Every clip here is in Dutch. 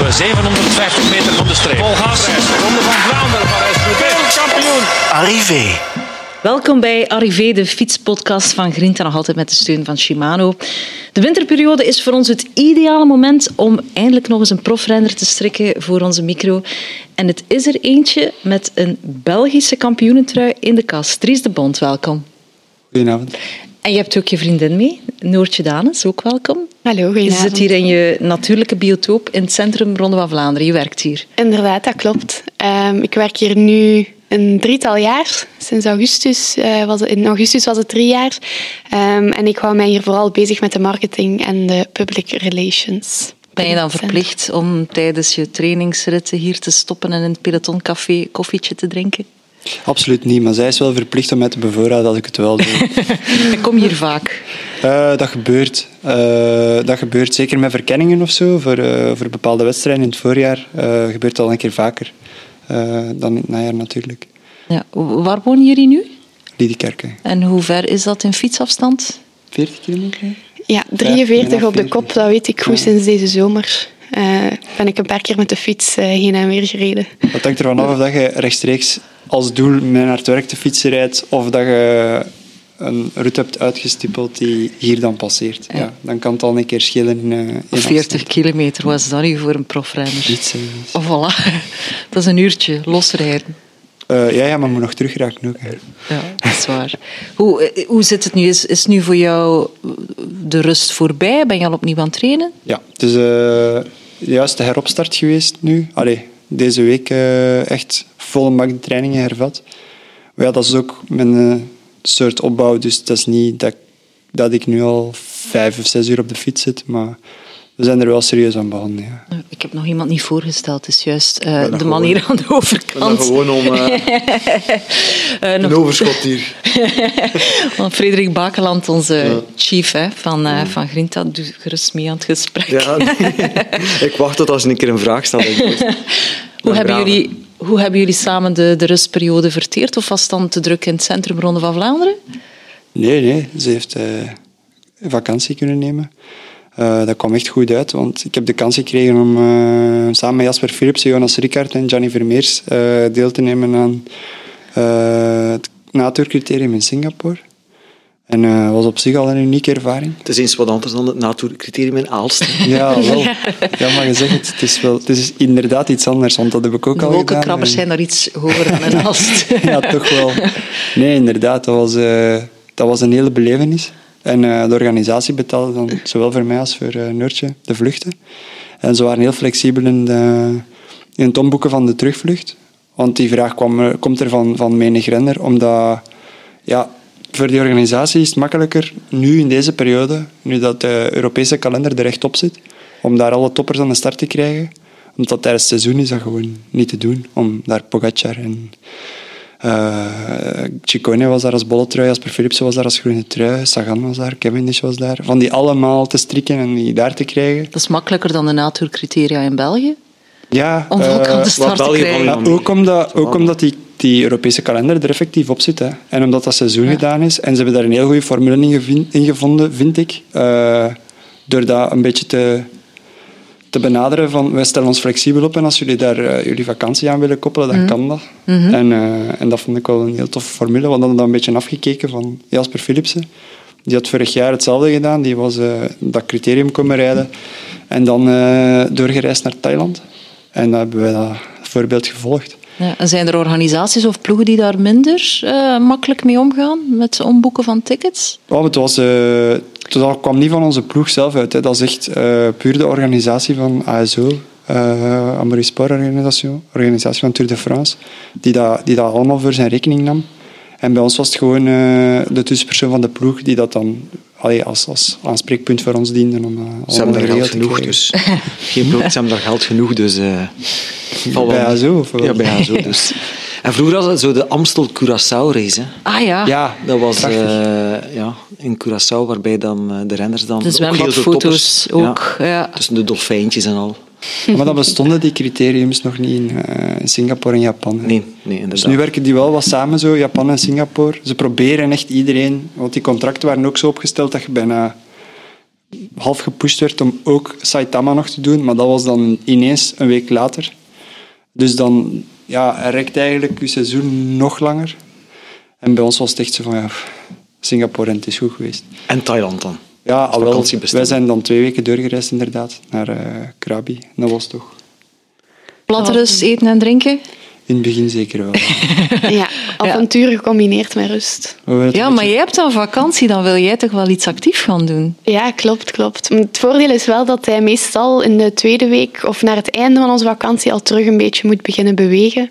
op 750 meter van de streep. Vol gas. Ronde van Vlaanderen, Parijs-Roubaix, kampioen. Arrivé. Welkom bij Arrivé, de fietspodcast van Grinta, nog altijd met de steun van Shimano. De winterperiode is voor ons het ideale moment om eindelijk nog eens een profrenner te strikken voor onze micro. En het is er eentje met een Belgische kampioenentrui in de kast. Dries de Bond, welkom. Goedenavond. En je hebt ook je vriendin mee, Noortje Danes, ook welkom. Hallo, Je zit hier in je natuurlijke biotoop in het centrum Ronde van Vlaanderen. Je werkt hier. Inderdaad, dat klopt. Ehm, ik werk hier nu een drietal jaar. Sinds augustus, eh, was het, in augustus was het drie jaar. Ehm, en ik hou mij hier vooral bezig met de marketing en de public relations. Ben je dan verplicht om tijdens je trainingsritten hier te stoppen en in het pelotoncafé koffietje te drinken? Absoluut niet, maar zij is wel verplicht om mij te bevoorraden als ik het wel doe. Ik kom hier vaak. Eh, dat gebeurt. Eh, dat gebeurt zeker met verkenningen of zo, voor, eh, voor bepaalde wedstrijden in het voorjaar. eh gebeurt dat al een keer vaker eh, dan in het najaar natuurlijk. Ja. Waar wonen jullie nu? Liedekerken. En hoe ver is dat in fietsafstand? 40 kilometer? Ja, 43 bijna op de 40. kop, dat weet ik goed Ja. sinds deze zomer. Eh, ben ik een paar keer met de fiets eh, heen en weer gereden. Wat hangt ervan af of dat je rechtstreeks als doel mee naar het werk te fietsen rijdt, of dat je een route hebt uitgestippeld die hier dan passeert. Ja. dan kan het al een keer schelen in, eh, in 40 afstand. kilometer, wat is dat nu voor een profrenner? Niets, eh, niets. Oh, voilà. Dat is een uurtje losrijden. Eh, ja, ja, maar moet nog terugraken ook. Hè. Ja, dat is waar. Hoe, eh, hoe zit het nu? Is, is nu voor jou de rust voorbij? Ben je al opnieuw aan het trainen? Ja, het is eh, juist de heropstart geweest nu. Allee, deze week eh, echt volle de trainingen hervat. Maar ja, dat is ook mijn eh, soort opbouw, dus dat is niet dat, dat ik nu al vijf of zes uur op de fiets zit, maar we zijn er wel serieus aan begonnen. Ja. Ik heb nog iemand niet voorgesteld. Het is juist eh, de man gewoon- hier aan de Ik ben overkant. gewoon om eh, Eh, een overschot hier. Want Frederik Bakeland, onze Ja. chief hè, van, eh, van Grinta, doet gerust mee aan het gesprek. Ja, ik wacht tot als je een keer een vraag stelt. Hoe, Ben hebben jullie, hoe hebben jullie samen de, de rustperiode verteerd? Of was het dan te druk in het centrum Ronde van Vlaanderen? Nee, nee, ze heeft eh, vakantie kunnen nemen. Eh, dat kwam echt goed uit, want ik heb de kans gekregen om eh, samen met Jasper Philips, Jonas Rickaert en Gianni Vermeers eh, deel te nemen aan eh, het natuurcriterium in Singapore. En dat was op zich al een unieke ervaring. Het is eens wat anders dan het natuurcriterium in Aalst. Ja, wel. Ja, maar je zegt het, het is, wel, het is inderdaad iets anders, want dat heb ik ook De al gedaan. wolkenkrabbers En- zijn daar iets hoger dan een ast. ja, toch wel. Nee, inderdaad. Dat was, eh, dat was een hele belevenis. En eh, de organisatie betaalde dan zowel voor mij als voor eh Noortje de vluchten. En ze waren heel flexibel in, de, in het omboeken van de terugvlucht. Want die vraag kwam, er- komt er van, van menig renner, omdat ja, voor die organisatie is het makkelijker nu in deze periode, nu dat de Europese kalender er echt op zit, om daar alle toppers aan de start te krijgen. Omdat tijdens het seizoen is dat gewoon niet te doen. Om daar Pogacar en eh Ciccone was daar als bolle trui, Jasper Philipsen was daar als groene trui, Sagan was daar, Cavendish was daar. Van die allemaal te strikken en die daar te krijgen. Dat is makkelijker dan de natuurcriteria in België. Ja, Om ook eh, aan de start te krijgen. ja, ook omdat, ook omdat die, die Europese kalender er effectief op zit. Hè. En omdat dat seizoen gedaan is. En ze hebben daar een heel goede formule in, gevonden, vind ik. Eh, door dat een beetje te, te benaderen van wij stellen ons flexibel op en als jullie daar eh, jullie vakantie aan willen koppelen, dan kan dat. En, eh, en dat vond ik wel een heel toffe formule. We hadden dan een beetje afgekeken van Jasper Philipsen. Die had vorig jaar hetzelfde gedaan. Die was eh, dat criterium komen rijden. En dan doorgereisd naar Thailand. En dan hebben wij dat voorbeeld gevolgd. Ja, en zijn er organisaties of ploegen die daar minder makkelijk mee omgaan met het omboeken van tickets? Oh, het, was, was- kwam niet van onze ploeg zelf uit. Hè. Dat is echt eh, puur de organisatie van ASO, eh Amaury Sport Organisatie, organisatie van Tour de France, die dat, die dat allemaal voor zijn rekening nam. En bij ons was het gewoon eh, de tussenpersoon van de ploeg die dat dan allee, als, als aanspreekpunt voor ons diende. Om, eh, Ze hebben daar geld genoeg, dus geen probleem. Ze hebben daar geld genoeg, dus... Bij. ASO? Of? Ja, bij ASO, dus. En vroeger was het zo de Amstel-Curaçao-race. hè. Ah ja, Ja, Dat was eh, ja, in Curaçao, waarbij dan eh, de renners dan... de ook heel veel zwembadfoto's toppers- ook. Ja. Tussen de dolfijntjes en al. Maar dan bestonden die criteriums nog niet in, eh, in Singapore en Japan. hè. Nee, nee, inderdaad. Dus nu werken die wel wat samen, zo, Japan en Singapore. Ze proberen echt iedereen, want die contracten waren ook zo opgesteld dat je bijna half gepusht werd om ook Saitama nog te doen, maar dat was dan ineens een week later. Dus dan ja, hij rekt eigenlijk je seizoen nog langer. En bij ons was het echt zo van, ja, Singapore en het is goed geweest. En Thailand dan? Ja, al wel, wij zijn dan twee weken doorgereisd inderdaad, naar eh Krabi. Dat was toch Platrust, eten en drinken? In het begin zeker wel. Ja, avontuur gecombineerd met rust. Ja, maar jij hebt dan vakantie, dan wil jij toch wel iets actief gaan doen? Ja, klopt, klopt. Het voordeel is wel dat hij meestal in de tweede week of naar het einde van onze vakantie al terug een beetje moet beginnen bewegen.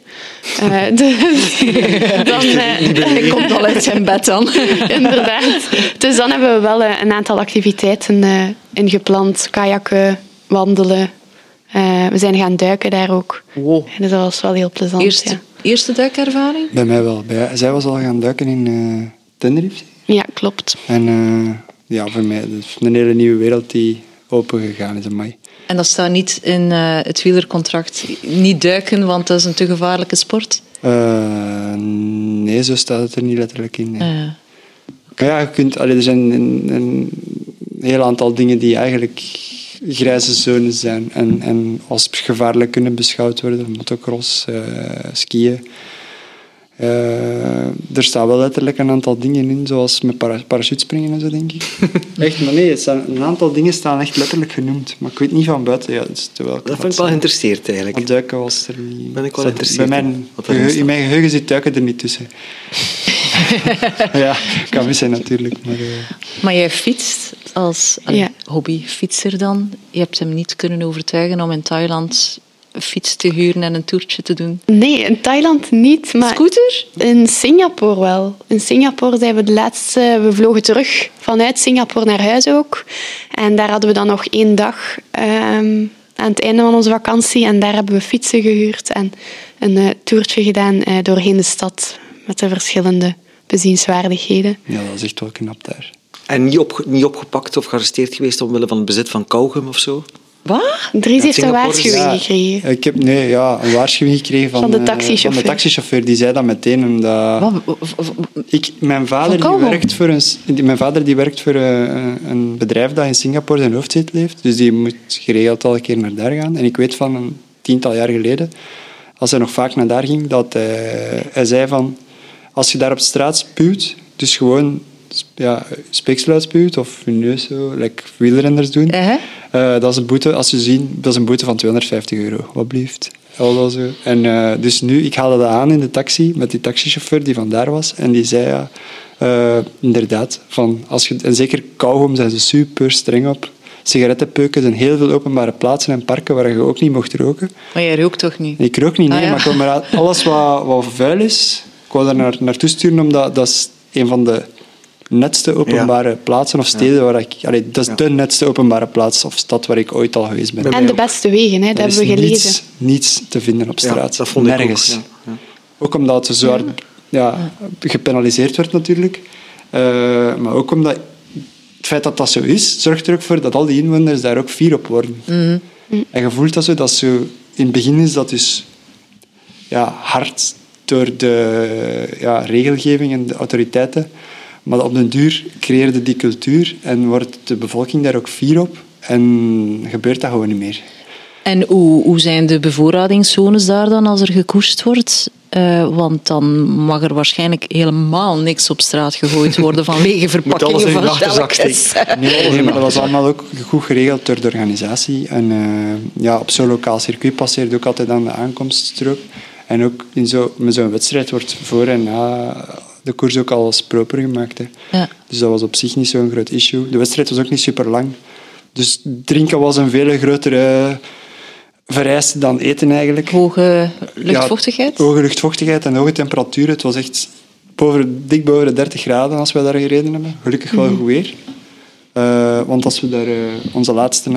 Eh, dus dan, eh, Hij komt al uit zijn bed dan. inderdaad. Dus dan hebben we wel eh, een aantal activiteiten eh, ingepland. Kajakken, wandelen. Eh, we zijn gaan duiken daar ook. Wow. Dus dat was wel heel plezant. Eerste, Ja. eerste duikervaring? Bij mij wel. Bij, zij was al gaan duiken in eh Tenerife. ja, klopt. En eh, ja, voor mij is een hele nieuwe wereld die open gegaan is. Amai. En dat staat niet in eh, het wielercontract. Niet duiken, want dat is een te gevaarlijke sport. Eh, nee, zo staat het er niet letterlijk in. nee. Maar ja, je kunt, allee, er zijn een, een heel aantal dingen die eigenlijk grijze zones zijn en, en als gevaarlijk kunnen beschouwd worden. Motocross, eh, skiën. Eh, er staan wel letterlijk een aantal dingen in, zoals met para parachutespringen en zo, denk ik. echt, maar nee, staan, een aantal dingen staan echt letterlijk genoemd. Maar ik weet niet van buiten. Ja, wel Dat vind ik wel geïnteresseerd eigenlijk. Want duiken was er niet. Ben ik wel geïnteresseerd Bij mijn, in mijn geheugen zit duiken er niet tussen. ja, kan mis zijn natuurlijk. Maar, eh, maar jij fietst als Ja. hobbyfietser dan. Je hebt hem niet kunnen overtuigen om in Thailand een fiets te huren en een toertje te doen. Nee, in Thailand niet, maar Scooter? in Singapore wel. In Singapore zijn we de laatste... We vlogen terug vanuit Singapore naar huis ook. En daar hadden we dan nog één dag ehm, aan het einde van onze vakantie. En daar hebben we fietsen gehuurd en een eh, toertje gedaan eh, doorheen de stad met de verschillende bezienswaardigheden. ja, dat is echt wel knap daar. En niet, opge- niet opgepakt of gearresteerd geweest omwille van het bezit van kauwgum of zo? Wat? Dries heeft een waarschuwing Ja, gekregen. Ik heb nee, ja, een waarschuwing gekregen van, Van de eh, taxichauffeur. van de taxichauffeur. Die zei dat meteen. Omdat Wat? ik, mijn, vader die werkt voor een, die- mijn vader die werkt voor eh, een bedrijf dat in Singapore zijn hoofdzetel heeft. Dus die moet geregeld al een keer naar daar gaan. En ik weet van een tiental jaar geleden, als hij nog vaak naar daar ging, dat hij, hij zei van... Als je daar op straat spuwt, dus gewoon ja, speeksel spuwt of je neus zo, like wielrenners doen, hè? eh, dat is een boete, als je ziet, dat is een boete van 250 euro. Wat blieft. Al zo. En eh, dus nu, ik haalde dat aan in de taxi met die taxichauffeur die vandaar was. En die zei, ja, eh, inderdaad, van als je, en zeker kauwgom zijn ze super streng op. Sigarettenpeuken zijn heel veel openbare plaatsen en parken waar je ook niet mocht roken. Maar jij rookt toch niet? Ik rook niet, nee, Ah, ja. maar, maar alles wat, wat vuil is, wou daar naar, naartoe sturen, omdat dat is een van de netste openbare plaatsen of steden waar ik... Allee, dat is de netste openbare plaats of stad waar ik ooit al geweest ben. En de beste wegen, hè, dat hebben we is gelezen. Niets, niets te vinden op straat. Ja, dat vond ik Nergens. ook. Ja, ja. Ook omdat het zo hard ja, gepenaliseerd werd natuurlijk. Eh, maar ook omdat het feit dat dat zo is, zorgt er ook voor dat al die inwoners daar ook fier op worden. En je voelt dat zo, dat zo... In het begin is dat dus ja, hard door de ja, regelgeving en de autoriteiten. Maar op den duur creëerde die cultuur en wordt de bevolking daar ook fier op. En gebeurt dat gewoon niet meer. En hoe, hoe zijn de bevoorradingszones daar dan als er gekoerst wordt? Eh, want dan mag er waarschijnlijk helemaal niks op straat gegooid worden vanwege verpakkingen alles in van. Nee, nee, maar dat was allemaal ook goed geregeld door de organisatie. En eh, ja, op zo'n lokaal circuit passeert ook altijd aan de aankomststrook. En ook in zo, met zo'n wedstrijd wordt voor en na de koers ook alles proper gemaakt. Hè. Ja. Dus dat was op zich niet zo'n groot issue. De wedstrijd was ook niet super lang. Dus drinken was een veel grotere vereiste dan eten eigenlijk. Hoge luchtvochtigheid? Ja, hoge luchtvochtigheid en hoge temperaturen. Het was echt boven, dik boven de 30 graden als we daar gereden hebben. Gelukkig wel Mhm. goed weer. Eh, want als we daar eh, onze laatste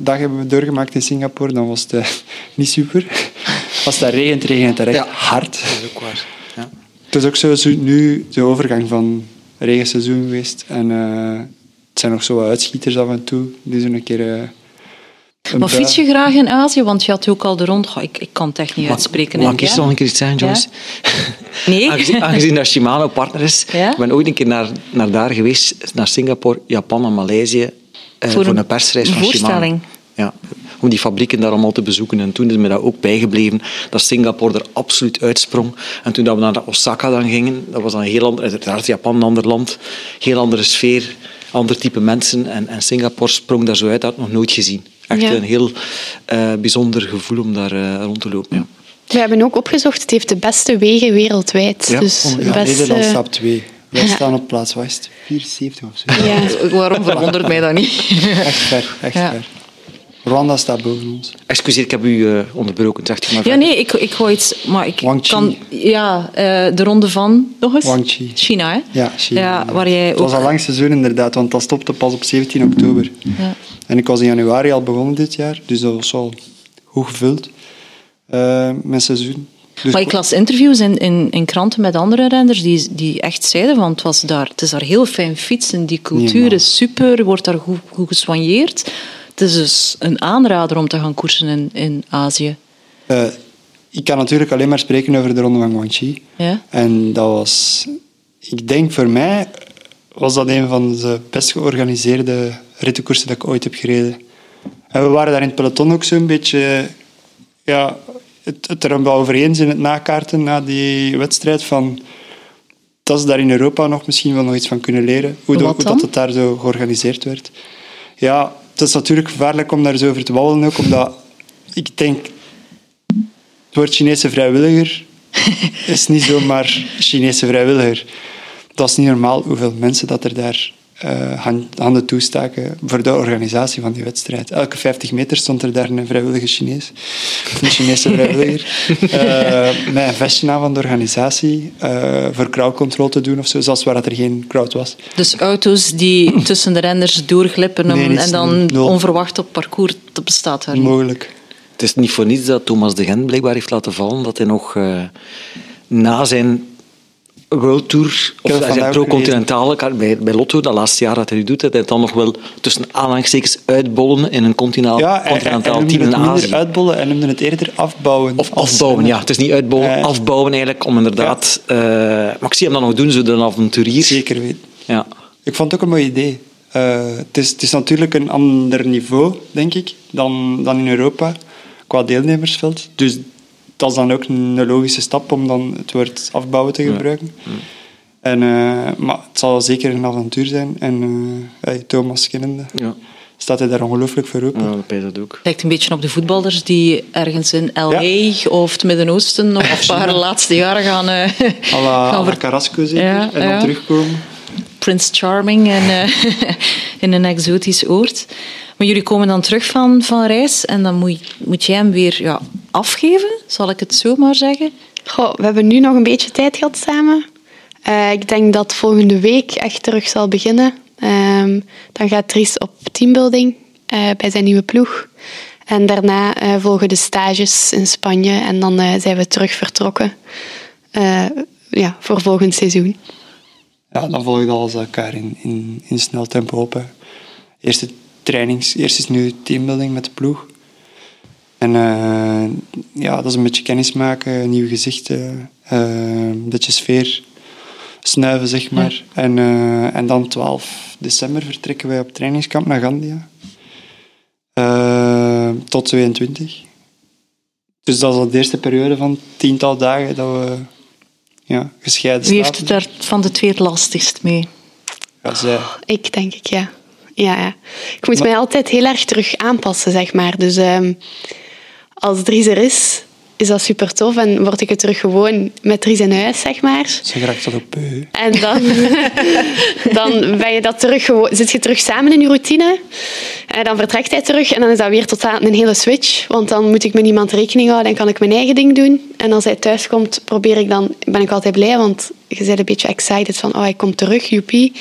dag hebben doorgemaakt in Singapore, dan was het eh, niet super. Als het daar regent, regent het echt Ja. hard. Dat is ook waar. Ja. Het is ook zo, zo nu de overgang van regenseizoen geweest. En het zijn nog zo wat uitschieters af en toe. Die zo'n keer... eh, Maar fiets je graag in Azië? Want je had ook al de rond... Goh, ik, ik kan het echt niet uitspreken. Mag ik eerst nog een keer iets zeggen, Joyce? Nee? Aangezien, aangezien dat Shimano partner is, Ja? ik ben ooit een keer naar, naar daar geweest, naar Singapore, Japan en Maleisië. eh, Voor voor, een- persreis een van Shimano. voorstelling. Ja, om die fabrieken daar allemaal te bezoeken. En toen is me dat ook bijgebleven, dat Singapore er absoluut uitsprong. En toen dat we naar Osaka dan gingen, dat was dan een heel ander, uiteraard Japan een ander land, heel andere sfeer, ander type mensen. En, en Singapore sprong daar zo uit, dat had ik nog nooit gezien. Echt Ja. een heel eh, bijzonder gevoel om daar eh, rond te lopen. Ja. We hebben ook opgezocht, het heeft de beste wegen wereldwijd. Ja, dus de Ja, beste... Nederland staat 2. Wij Ja. staan op plaats, wat het? 74 of zo. Ja. Waarom verwondert mij dat niet? Echt ver, echt Ja. ver. Rwanda staat boven ons. Excuseer, ik heb u eh, onderbroken. Zegt u maar Ja, verder. nee, ik, ik wou iets... Maar ik Wang Chi. kan... Ja, eh, de ronde van... Nog eens? Wang Chi. China, hè? Ja, China. Ja, waar jij Het was een lang seizoen inderdaad, want dat stopte pas op 17 oktober. Ja. En ik was in januari al begonnen dit jaar, dus dat was al goed gevuld, eh mijn seizoen. Dus Maar ik las interviews in, in, in kranten met andere renners die, die echt zeiden van het, was daar, het is daar heel fijn fietsen, die cultuur is super, wordt daar goed, goed gesoigneerd. Het is dus een aanrader om te gaan koersen in, in Azië. eh, ik kan natuurlijk alleen maar spreken over de ronde van Guangxi. Ja? En dat was, ik denk voor mij, was dat een van de best georganiseerde rittenkoersen dat ik ooit heb gereden. En we waren daar in het peloton ook zo'n beetje, ja, het, het er wel over eens in het nakaarten na die wedstrijd van dat ze daar in Europa nog misschien wel nog iets van kunnen leren. Hoe, hoe dat het daar zo georganiseerd werd. Ja, het is natuurlijk gevaarlijk om daar zo over te babbelen ook, omdat ik denk het woord Chinese vrijwilliger is niet zomaar Chinese vrijwilliger. Dat is niet normaal hoeveel mensen dat er daar eh, hand- handen toestaken voor de organisatie van die wedstrijd. Elke 50 meter stond er daar een vrijwillige Chinees. Een Chinese vrijwilliger. eh, met een vestje aan van de organisatie. eh, voor crowdcontrol te doen of zo, zelfs waar dat er geen crowd was. Dus auto's die tussen de renners doorglippen Nee, en dan nul. onverwacht op parcours, dat bestaat daar niet. Mogelijk. Het is niet voor niets dat Thomas de Gent blijkbaar heeft laten vallen dat hij nog eh, na zijn World Tour, of zijn pro-continentale bij, bij Lotto, dat laatste jaar dat hij doet, dat hij het dan nog wel tussen aanhalingstekens uitbollen in een continentaal, Ja, en, en, continentaal en team in Azië. uitbollen en noemde het eerder afbouwen. Of afbouwen, ja. Het is niet uitbouwen, Ja. afbouwen eigenlijk, om inderdaad... eh, maar ik zie hem dan nog doen, zo de avonturier. Zeker weten. Ja. Ik vond het ook een mooi idee. Eh, het, is, het is natuurlijk een ander niveau, denk ik, dan, dan in Europa, qua deelnemersveld. Dus dat is dan ook een logische stap om dan het woord afbouwen te gebruiken. En, eh, maar het zal zeker een avontuur zijn. En eh, hey, Thomas kennende, Ja. staat hij daar ongelooflijk voor open. ja, dat dat ook. Lijkt een beetje op de voetballers die ergens in LA of het Midden-Oosten nog een paar laatste jaren gaan, eh à la, gaan ver- Carrasco zeker. Ja, en dan ja. terugkomen. Prince Charming en, eh, in een exotisch oord. Maar jullie komen dan terug van, van reis en dan moet, moet jij hem weer ja, afgeven, zal ik het zo maar zeggen. Goh, we hebben nu nog een beetje tijd gehad samen. Eh, ik denk dat volgende week echt terug zal beginnen. Ehm, dan gaat Dries op teambuilding eh, bij zijn nieuwe ploeg. En daarna volgen de stages in Spanje en dan zijn we terug vertrokken ja, voor volgend seizoen. Ja, dan volgt alles elkaar in, in, in snel tempo op. Hè. Eerste trainings, eerst is nu teambuilding met de ploeg. En eh, ja, dat is een beetje kennis maken, nieuwe gezichten, eh, een beetje sfeer snuiven, zeg maar. En, eh, en dan 12 december vertrekken wij op trainingskamp naar Gandia. Eh, tot 22. Dus dat is al de eerste periode van tiental dagen dat we ja, gescheiden Wie heeft het daar van de twee het lastigst mee? Ja, zij. Ik denk ik, ja. ja, ja. Ik moet mij altijd heel erg terug aanpassen, zeg maar. Dus ehm, als Dries er is, is dat super tof. En word ik het terug gewoon met Dries in huis, zeg maar. Ze raakt dat ook beu. En dan, dan ben je dat terug gewoon, zit je terug samen in je routine. En dan vertrekt hij terug en dan is dat weer totaal een hele switch. Want dan moet ik met niemand rekening houden en kan ik mijn eigen ding doen. En als hij thuis komt, probeer ik dan, ben ik altijd blij, want je bent een beetje excited van, oh, hij komt terug, joepie.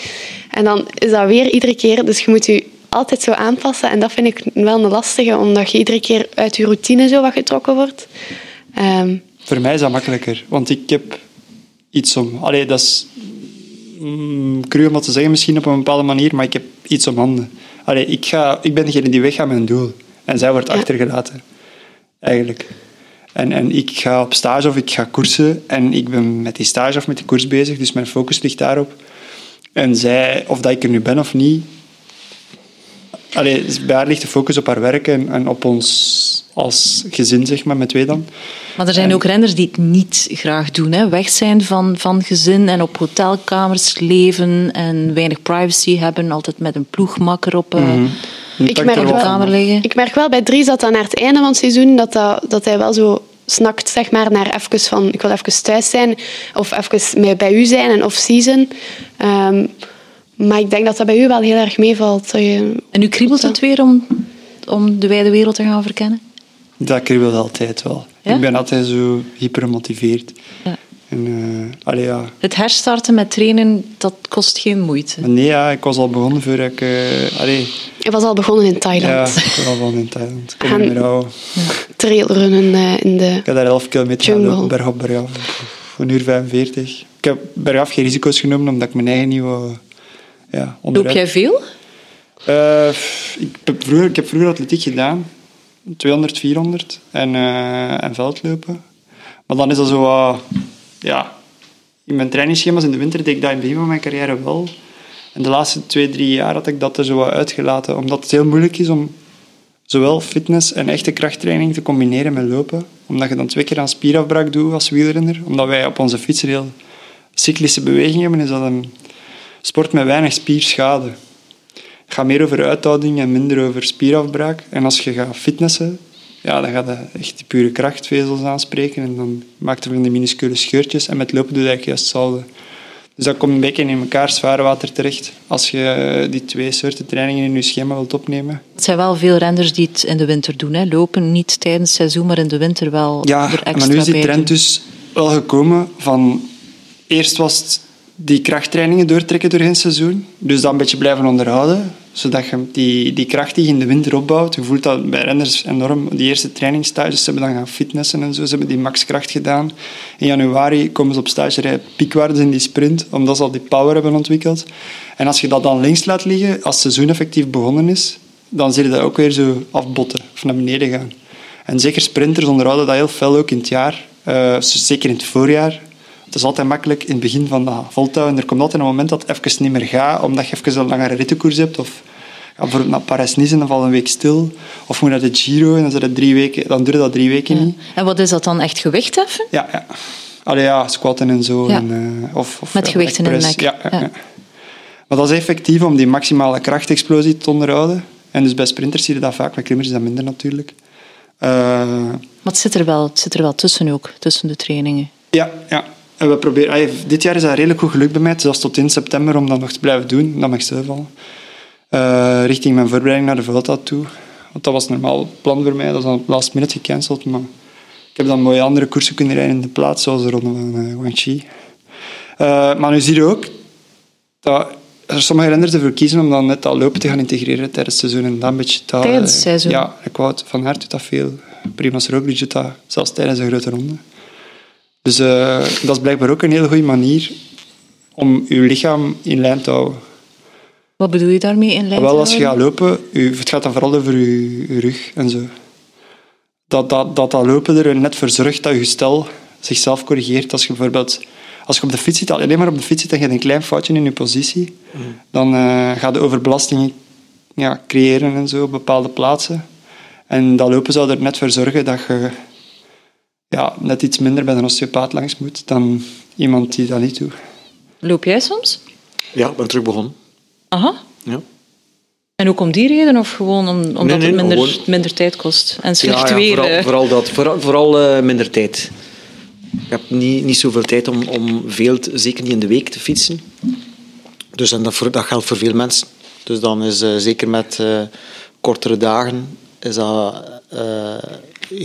En dan is dat weer iedere keer, dus je moet je altijd zo aanpassen. En dat vind ik wel een lastige, omdat je iedere keer uit je routine zo wat getrokken wordt. Ehm, Voor mij is dat makkelijker, want ik heb iets om... Allee, dat is mm, cru om te zeggen misschien op een bepaalde manier, maar ik heb iets om handen. Allee, ik, ga, ik ben degene die weggaat met een doel. En zij wordt Ja. achtergelaten. Eigenlijk. En, en ik ga op stage of ik ga koersen en ik ben met die stage of met die koers bezig, dus mijn focus ligt daarop. En zij, of dat ik er nu ben of niet, allee, bij haar ligt de focus op haar werk en, en op ons als gezin, zeg maar, met twee dan. Maar er zijn ook renners die het niet graag doen. Hè? Weg zijn van, van gezin en op hotelkamers leven en weinig privacy hebben. Altijd met een ploegmakker op, uh, ik, merk wel, kamer liggen. ik merk wel bij Dries dat dan naar het einde van het seizoen dat, dat, dat hij wel zo snakt zeg maar, naar even van ik wil even thuis zijn of even bij u zijn en off-season. Um, maar ik denk dat dat bij u wel heel erg meevalt. En nu kriebelt het weer om, om de wijde wereld te gaan verkennen? Dat kriebelt altijd wel. Ik ben altijd zo hypermotiveerd. Ja. En, uh, allee, ja. Het herstarten met trainen, dat kost geen moeite. Nee, ja, ik was al begonnen voor ik... Uh, allee. Je was al begonnen in Thailand. Ja, ik was al begonnen in Thailand. Ik niet houden. Trailrunnen uh, in de Ik heb daar 11 kilometer gelopen, berg op bergaf. Een uur 45. Ik heb bergaf geen risico's genomen, omdat ik mijn eigen nieuwe... Ja, Loop jij veel? Uh, ik, heb vroeger, ik heb vroeger atletiek gedaan. 200, 400 en, uh, en veldlopen. Maar dan is dat zo... Uh, ja, in mijn trainingsschema's in de winter deed ik dat in het begin van mijn carrière wel. En de laatste twee, drie jaar had ik dat er zo uitgelaten. Omdat het heel moeilijk is om zowel fitness en echte krachttraining te combineren met lopen. Omdat je dan twee keer aan spierafbraak doet als wielrenner. Omdat wij op onze fiets heel cyclische bewegingen hebben, is dat een sport met weinig spierschade. Het gaat meer over uithouding en minder over spierafbraak. En als je gaat fitnessen, ja, dan gaat je echt die pure krachtvezels aanspreken en dan maakt er van die minuscule scheurtjes. En met lopen doe je eigenlijk juist hetzelfde. Dus dat komt een beetje in elkaar zwaarwater terecht als je die twee soorten trainingen in je schema wilt opnemen. Het zijn wel veel renners die het in de winter doen. Hè? Lopen niet tijdens het seizoen, maar in de winter wel ja, er extra maar nu is die trend dus wel gekomen van... Eerst was het die krachttrainingen doortrekken door het seizoen. Dus dat een beetje blijven onderhouden. Zodat je die, die kracht die je in de winter opbouwt. Je voelt dat bij renners enorm. Die eerste trainingsstages, ze hebben dan gaan fitnessen en zo. Ze hebben die maxkracht gedaan. In januari komen ze op stagerij piekwaardes in die sprint. Omdat ze al die power hebben ontwikkeld. En als je dat dan links laat liggen, als het seizoen effectief begonnen is, dan zie je dat ook weer zo afbotten of naar beneden gaan. En zeker sprinters onderhouden dat heel fel ook in het jaar. Uh, zeker in het voorjaar. Het is altijd makkelijk in het begin van dat voltouwen. Er komt altijd een moment dat het even niet meer gaat, omdat je even een langere rittenkoers hebt. Of ja, bijvoorbeeld naar Parijs-Nice en dan valt een week stil. Of moet naar de Giro en dan, dat drie weken, dan duurt dat drie weken niet. En wat is dat dan? Echt gewicht heffen? Ja, ja. Allee, ja, squatten en zo. Ja. En, eh, of, of, Met gewichten in de nek. Ja, ja, Ja. ja. Maar dat is effectief om die maximale krachtexplosie te onderhouden. En dus bij sprinters zie je dat vaak, bij klimmers is dat minder natuurlijk. Eh, Maar het zit, er wel, het zit er wel tussen ook, tussen de trainingen. Ja, ja. En we proberen, allee, dit jaar is dat redelijk goed gelukt bij mij. Is zelfs tot in september om dat nog te blijven doen. Dat mag stilvallen. Eh richting mijn voorbereiding naar de Vuelta toe. Want dat was normaal het plan voor mij. Dat is dan op last minute gecanceld. Maar ik heb dan mooie andere koersen kunnen rijden in de plaats. Zoals de ronde van uh, Guangxi. Eh, maar nu zie je ook dat er sommige renners ervoor kiezen om dan net dat lopen te gaan integreren tijdens het seizoen. En dan een beetje. Tijdens het seizoen? Ja, ik wou het van doet dat veel. Primoz Roglic doet dat zelfs tijdens een grote ronde. Dus eh, dat is blijkbaar ook een hele goede manier om je lichaam in lijn te houden. Wat bedoel je daarmee in lijn Wel, als je gaat lopen, het gaat dan vooral over je, je rug en zo. Dat dat, dat dat lopen er net voor zorgt dat je gestel zichzelf corrigeert. Als je bijvoorbeeld als je op de fiets zit, alleen maar op de fiets zit en je hebt een klein foutje in je positie, dan eh ga je overbelastingen ja, creëren en zo op bepaalde plaatsen. En dat lopen zou er net voor zorgen dat je ja, net iets minder bij een osteopaat langs moet dan iemand die dat niet doet. Loop jij soms? Ja, ik ben terug begonnen. Aha. Ja. En ook om die reden of gewoon om, omdat Nee, nee, het minder, gewoon- minder tijd kost? En slecht ja, ja, weer. Vooral, eh. vooral dat. Vooral, vooral eh, minder tijd. Ik heb niet, niet zoveel tijd om, om veel, te- zeker niet in de week, te fietsen. Dus en dat, voor, dat geldt voor veel mensen. Dus dan is eh, zeker met eh, kortere dagen is dat eh,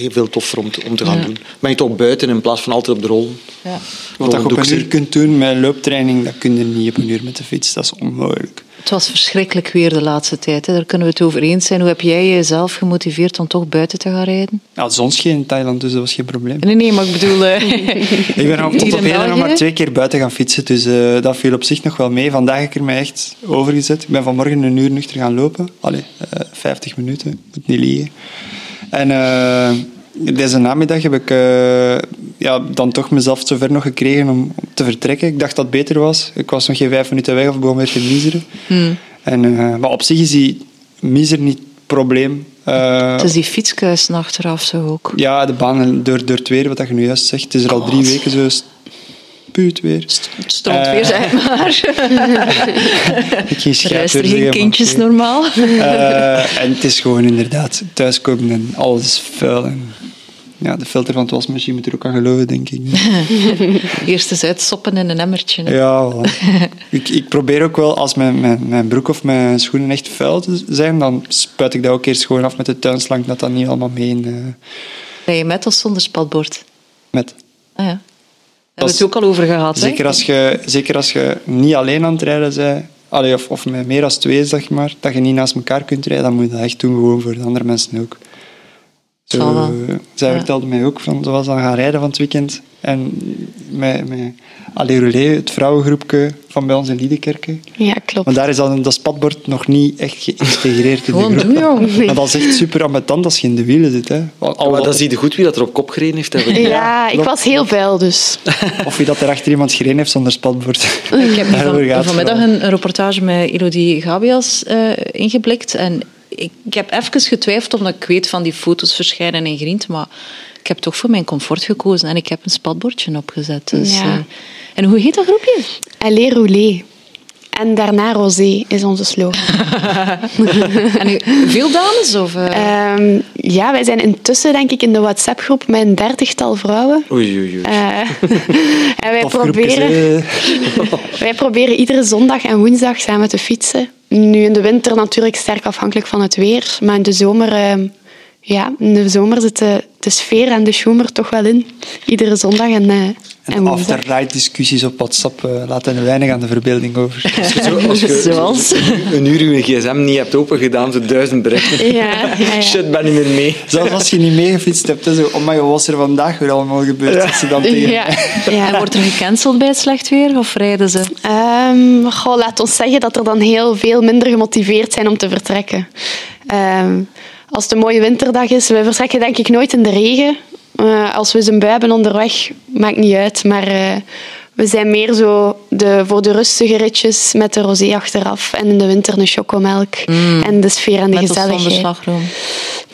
veel toffer om te, om te gaan Ja. doen. Ben je toch buiten in plaats van altijd op de rol. Ja. Wat dat je op een uur kunt doen met looptraining, dat kun je niet op een uur met de fiets. Dat is onmogelijk. Het was verschrikkelijk weer de laatste tijd. Hè. Daar kunnen we het over eens zijn. Hoe heb jij jezelf gemotiveerd om toch buiten te gaan rijden? Ja, de zon scheen in Thailand, dus dat was geen probleem. Nee, nee, maar ik bedoel... eh, Ik ben al tot op heden nog maar twee keer buiten gaan fietsen, dus eh, dat viel op zich nog wel mee. Vandaag heb ik er mij echt overgezet. Ik ben vanmorgen een uur nuchter gaan lopen. Allee, eh 50 minuten, moet niet liegen. En eh, deze namiddag heb ik eh, ja, dan toch mezelf zover nog gekregen om, te vertrekken. Ik dacht dat het beter was. Ik was nog geen vijf minuten weg of begon weer te miseren. En, eh, maar op zich is die mis er niet probleem. Uh, het is die fietskuisen achteraf zo ook. Ja, de baan door, door het weer, wat je nu juist zegt. Het is er al drie weken zo weer. Het stroomt weer, zeg maar. ik geen Er geen kindjes normaal. Uh, en het is gewoon inderdaad thuiskomen en alles is vuil. En ja, de filter van het wasmachine moet er ook aan geloven, denk ik. Eerst eens uitsoppen in een emmertje. Hè. Ja, ik, ik probeer ook wel, als mijn, mijn, mijn broek of mijn schoenen echt vuil zijn, dan spuit ik dat ook eerst gewoon af met de tuinslang, dat dat niet allemaal mee. Uh... Ben je met of zonder spatbord? Met. Ah ja. Daar hebben we het ook al over gehad. Zeker, Als je, zeker als je niet alleen aan het rijden bent, allee, of, of met meer dan twee, zeg maar, dat je niet naast elkaar kunt rijden, dan moet je dat echt doen, gewoon voor de andere mensen ook. Zo, zij vertelde mij ook, van, ze was dan gaan rijden van het weekend. En met, met Allee het vrouwengroepje van bij ons in Liedekerken. Ja, klopt. Maar daar is dan dat spatbord nog niet echt geïntegreerd in de groep. Doen. Maar dat is echt super ambetant als je in de wielen zit. Hè. Al, maar dat zie je goed wie dat er op kop gereden heeft. Ja, ja, ik was heel vuil dus. Of wie dat er achter iemand gereden heeft zonder spatbord. Ik heb van, vanmiddag een, een, reportage met Elodie Gabias uh, ingeblikt. En ik, ik, heb even getwijfeld omdat ik weet van die foto's verschijnen in Grient, maar ik heb toch voor mijn comfort gekozen en ik heb een spatbordje opgezet. Dus, ja. uh, en hoe heet dat groepje? Allez. En daarna Rosé is onze slogan. en u, veel dames? Of, uh... um, ja, wij zijn intussen denk ik in de WhatsApp-groep met een dertigtal vrouwen. Oei, oei, oei. Uh, en wij proberen, wij proberen iedere zondag en woensdag samen te fietsen. Nu in de winter natuurlijk sterk afhankelijk van het weer. Maar in de zomer, uh, ja, in de zomer zit de, de sfeer en de schoemer toch wel in. Iedere zondag en, uh, en, after-ride discussies op WhatsApp uh, laten er weinig aan de verbeelding over. Als je, zo, als je Zoals? een uur je gsm niet hebt opengedaan, zo duizend berichten. Ja, ja, ja. Shit, ben niet meer mee. Zelfs als je niet meegefietst hebt, zo, oh my, wat was er vandaag weer allemaal gebeurd? Ja. Ze dan tegen ja. ja. wordt er gecanceld bij het slecht weer of rijden ze? Um, goh, laat ons zeggen dat er dan heel veel minder gemotiveerd zijn om te vertrekken. Um, als het een mooie winterdag is, we vertrekken denk ik nooit in de regen. Uh, als we eens een bui hebben onderweg, maakt niet uit. Maar uh, we zijn meer zo de, voor de rustige ritjes met de rosé achteraf. En in de winter een chocomelk. Mm. En de sfeer en de met gezelligheid. Met slagroom?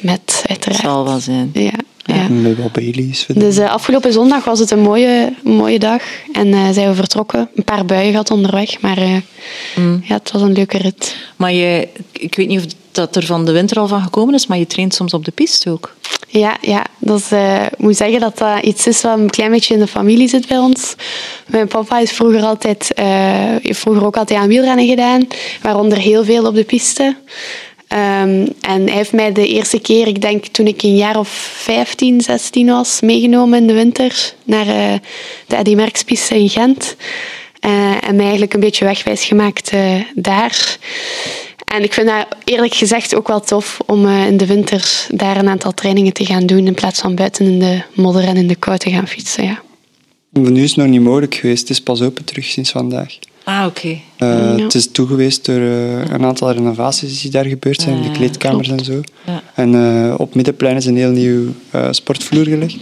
Met, uiteraard. Dat zal wel zijn. Ja. Ja. Met wel Baileys. Dus uh, afgelopen zondag was het een mooie, mooie dag. En uh, zijn we vertrokken. Een paar buien gehad onderweg. Maar uh, mm. ja, het was een leuke rit. Maar je, ik weet niet of dat er van de winter al van gekomen is, maar je traint soms op de piste ook. Ja, ja. Dat is, uh, ik moet zeggen dat dat iets is wat een klein beetje in de familie zit bij ons. Mijn papa is vroeger, altijd, uh, heeft vroeger ook altijd aan wielrennen gedaan, waaronder heel veel op de piste. Um, en hij heeft mij de eerste keer, ik denk toen ik een jaar of 15, 16 was, meegenomen in de winter naar uh, de Eddy in Gent. en mij eigenlijk een beetje wegwijs gemaakt daar. En ik vind dat eerlijk gezegd ook wel tof om in de winter daar een aantal trainingen te gaan doen in plaats van buiten in de modder en in de kou te gaan fietsen. Ja. Nu is het nog niet mogelijk geweest. Het is pas open terug sinds vandaag. Ah, oké. Okay. Uh, ja. Het is toegeweest door uh, een aantal renovaties die daar gebeurd zijn, in de kleedkamers en zo. Ja. En op Middenplein is een heel nieuw sportvloer gelegd.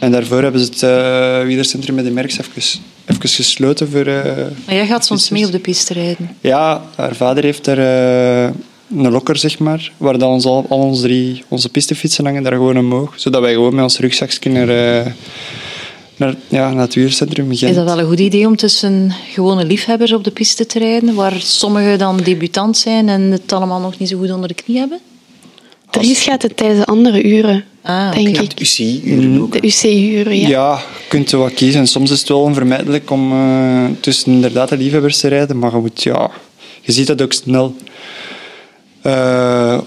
En daarvoor hebben ze het uh, wielercentrum met de Merks even, even gesloten voor... Uh, maar jij gaat soms mee op de piste rijden? Ja, haar vader heeft daar uh, een lokker, zeg maar, waar dan ons, al, al onze drie onze pistefietsen hangen, daar gewoon omhoog. Zodat wij gewoon met ons rugzakje naar, naar, ja, naar het wielercentrum gaan. Is dat wel een goed idee om tussen gewone liefhebbers op de piste te rijden, waar sommigen dan debutant zijn en het allemaal nog niet zo goed onder de knie hebben? Dries gaat het tijdens andere uren, ah, denk okay. ik. De UCI-uren ook. De UCI-uren, ja. Ja, je kunt er wat kiezen. Soms is het wel onvermijdelijk om uh, tussen inderdaad de liefhebbers te rijden, maar je, moet, ja, je ziet dat ook snel. Uh,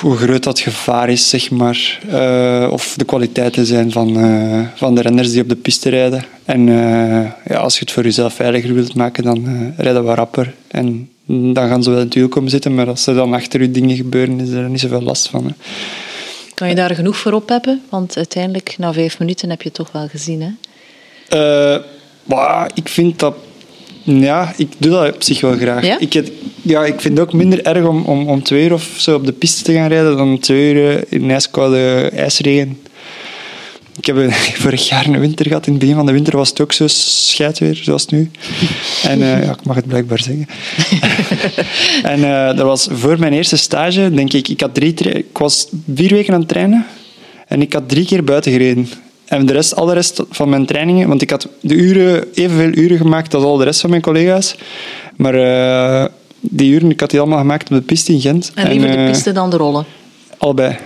hoe groot dat gevaar is, zeg maar. Uh, of de kwaliteiten zijn van, uh, van de renners die op de piste rijden. En ja, als je het voor jezelf veiliger wilt maken, dan rijden we rapper. En dan gaan ze wel in het wiel komen zitten, maar als er dan achter je dingen gebeuren, is er niet zoveel last van. Hè. Kan je daar genoeg voor op hebben? Want uiteindelijk, na vijf minuten, heb je het toch wel gezien, hè? Maar ik vind dat... Ja, ik doe dat op zich wel graag. Ja? Ik, het, ja, ik vind het ook minder erg om, om, om twee uur of zo op de piste te gaan rijden dan twee uur in ijskoude ijsregen ik heb eh, vorig jaar een winter gehad. In het begin van de winter was het ook zo scheidweer, zoals nu. En eh, ja, ik mag het blijkbaar zeggen. en eh, dat was voor mijn eerste stage, denk ik. Ik, had drie ik was vier weken aan het trainen. En ik had drie keer buiten gereden. En de rest, al de rest van mijn trainingen... Want ik had de uren, evenveel uren gemaakt als al de rest van mijn collega's. Maar eh, die uren, ik had die allemaal gemaakt op de piste in Gent. En liever de eh, piste dan de rollen. Allebei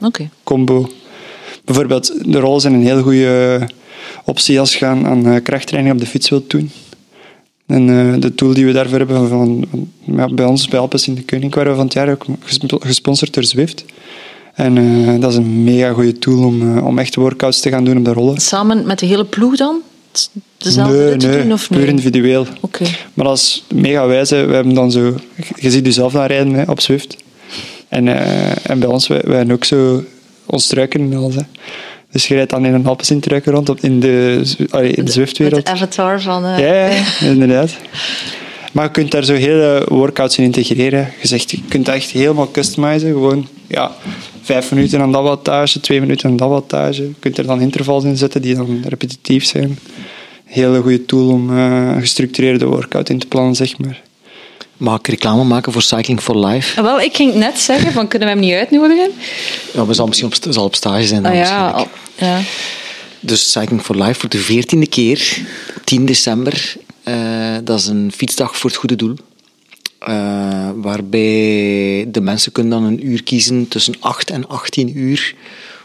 Oké. combo. Bijvoorbeeld, de rollen zijn een heel goede optie als je aan eh, krachttraining op de fiets wilt doen. En de tool die we daarvoor hebben van, van- ja, bij ons, bij Alpes in de Koning, waren we van het jaar ook gespo- gesponsord door Zwift. En eh, dat is een mega goede tool om, eh, om echt workouts te gaan doen op de rollen. Samen met de hele ploeg dan? Het- Dezelfde nee, nee, doen of puur nee? individueel. Oké. Maar dat is mega wijs. hè. We hebben dan zo... Je ziet jezelf dan rijden hè, op Zwift. En, eh, en bij ons, wij, wij hebben ook zo ons truiken en alles. Hè. Dus je rijdt dan in een Alpecin truiken rond op, in de, allee, in de Met Zwift-wereld. de avatar van... Ja, ja, inderdaad. Maar je kunt daar zo hele workouts in integreren. Je, zegt, je kunt dat echt helemaal customizen. Gewoon, ja, vijf minuten aan dat wattage, twee minuten aan dat wattage. Je kunt er dan intervals in zetten die dan repetitief zijn. Hele goede tool om eh, een gestructureerde workout in te plannen, zeg maar. Mag ik reclame maken voor Cycling for Life? Ah, Wel, ik ging net zeggen, van, kunnen we hem niet uitnodigen? Ja, we zal misschien op, zal op stage zijn. dan Ah ja, al- ja. Dus Cycling for Life voor de veertiende keer, 10 december. Eh, dat is een fietsdag voor het goede doel. Eh, waarbij de mensen kunnen dan een uur kiezen tussen 8 en 18 uur.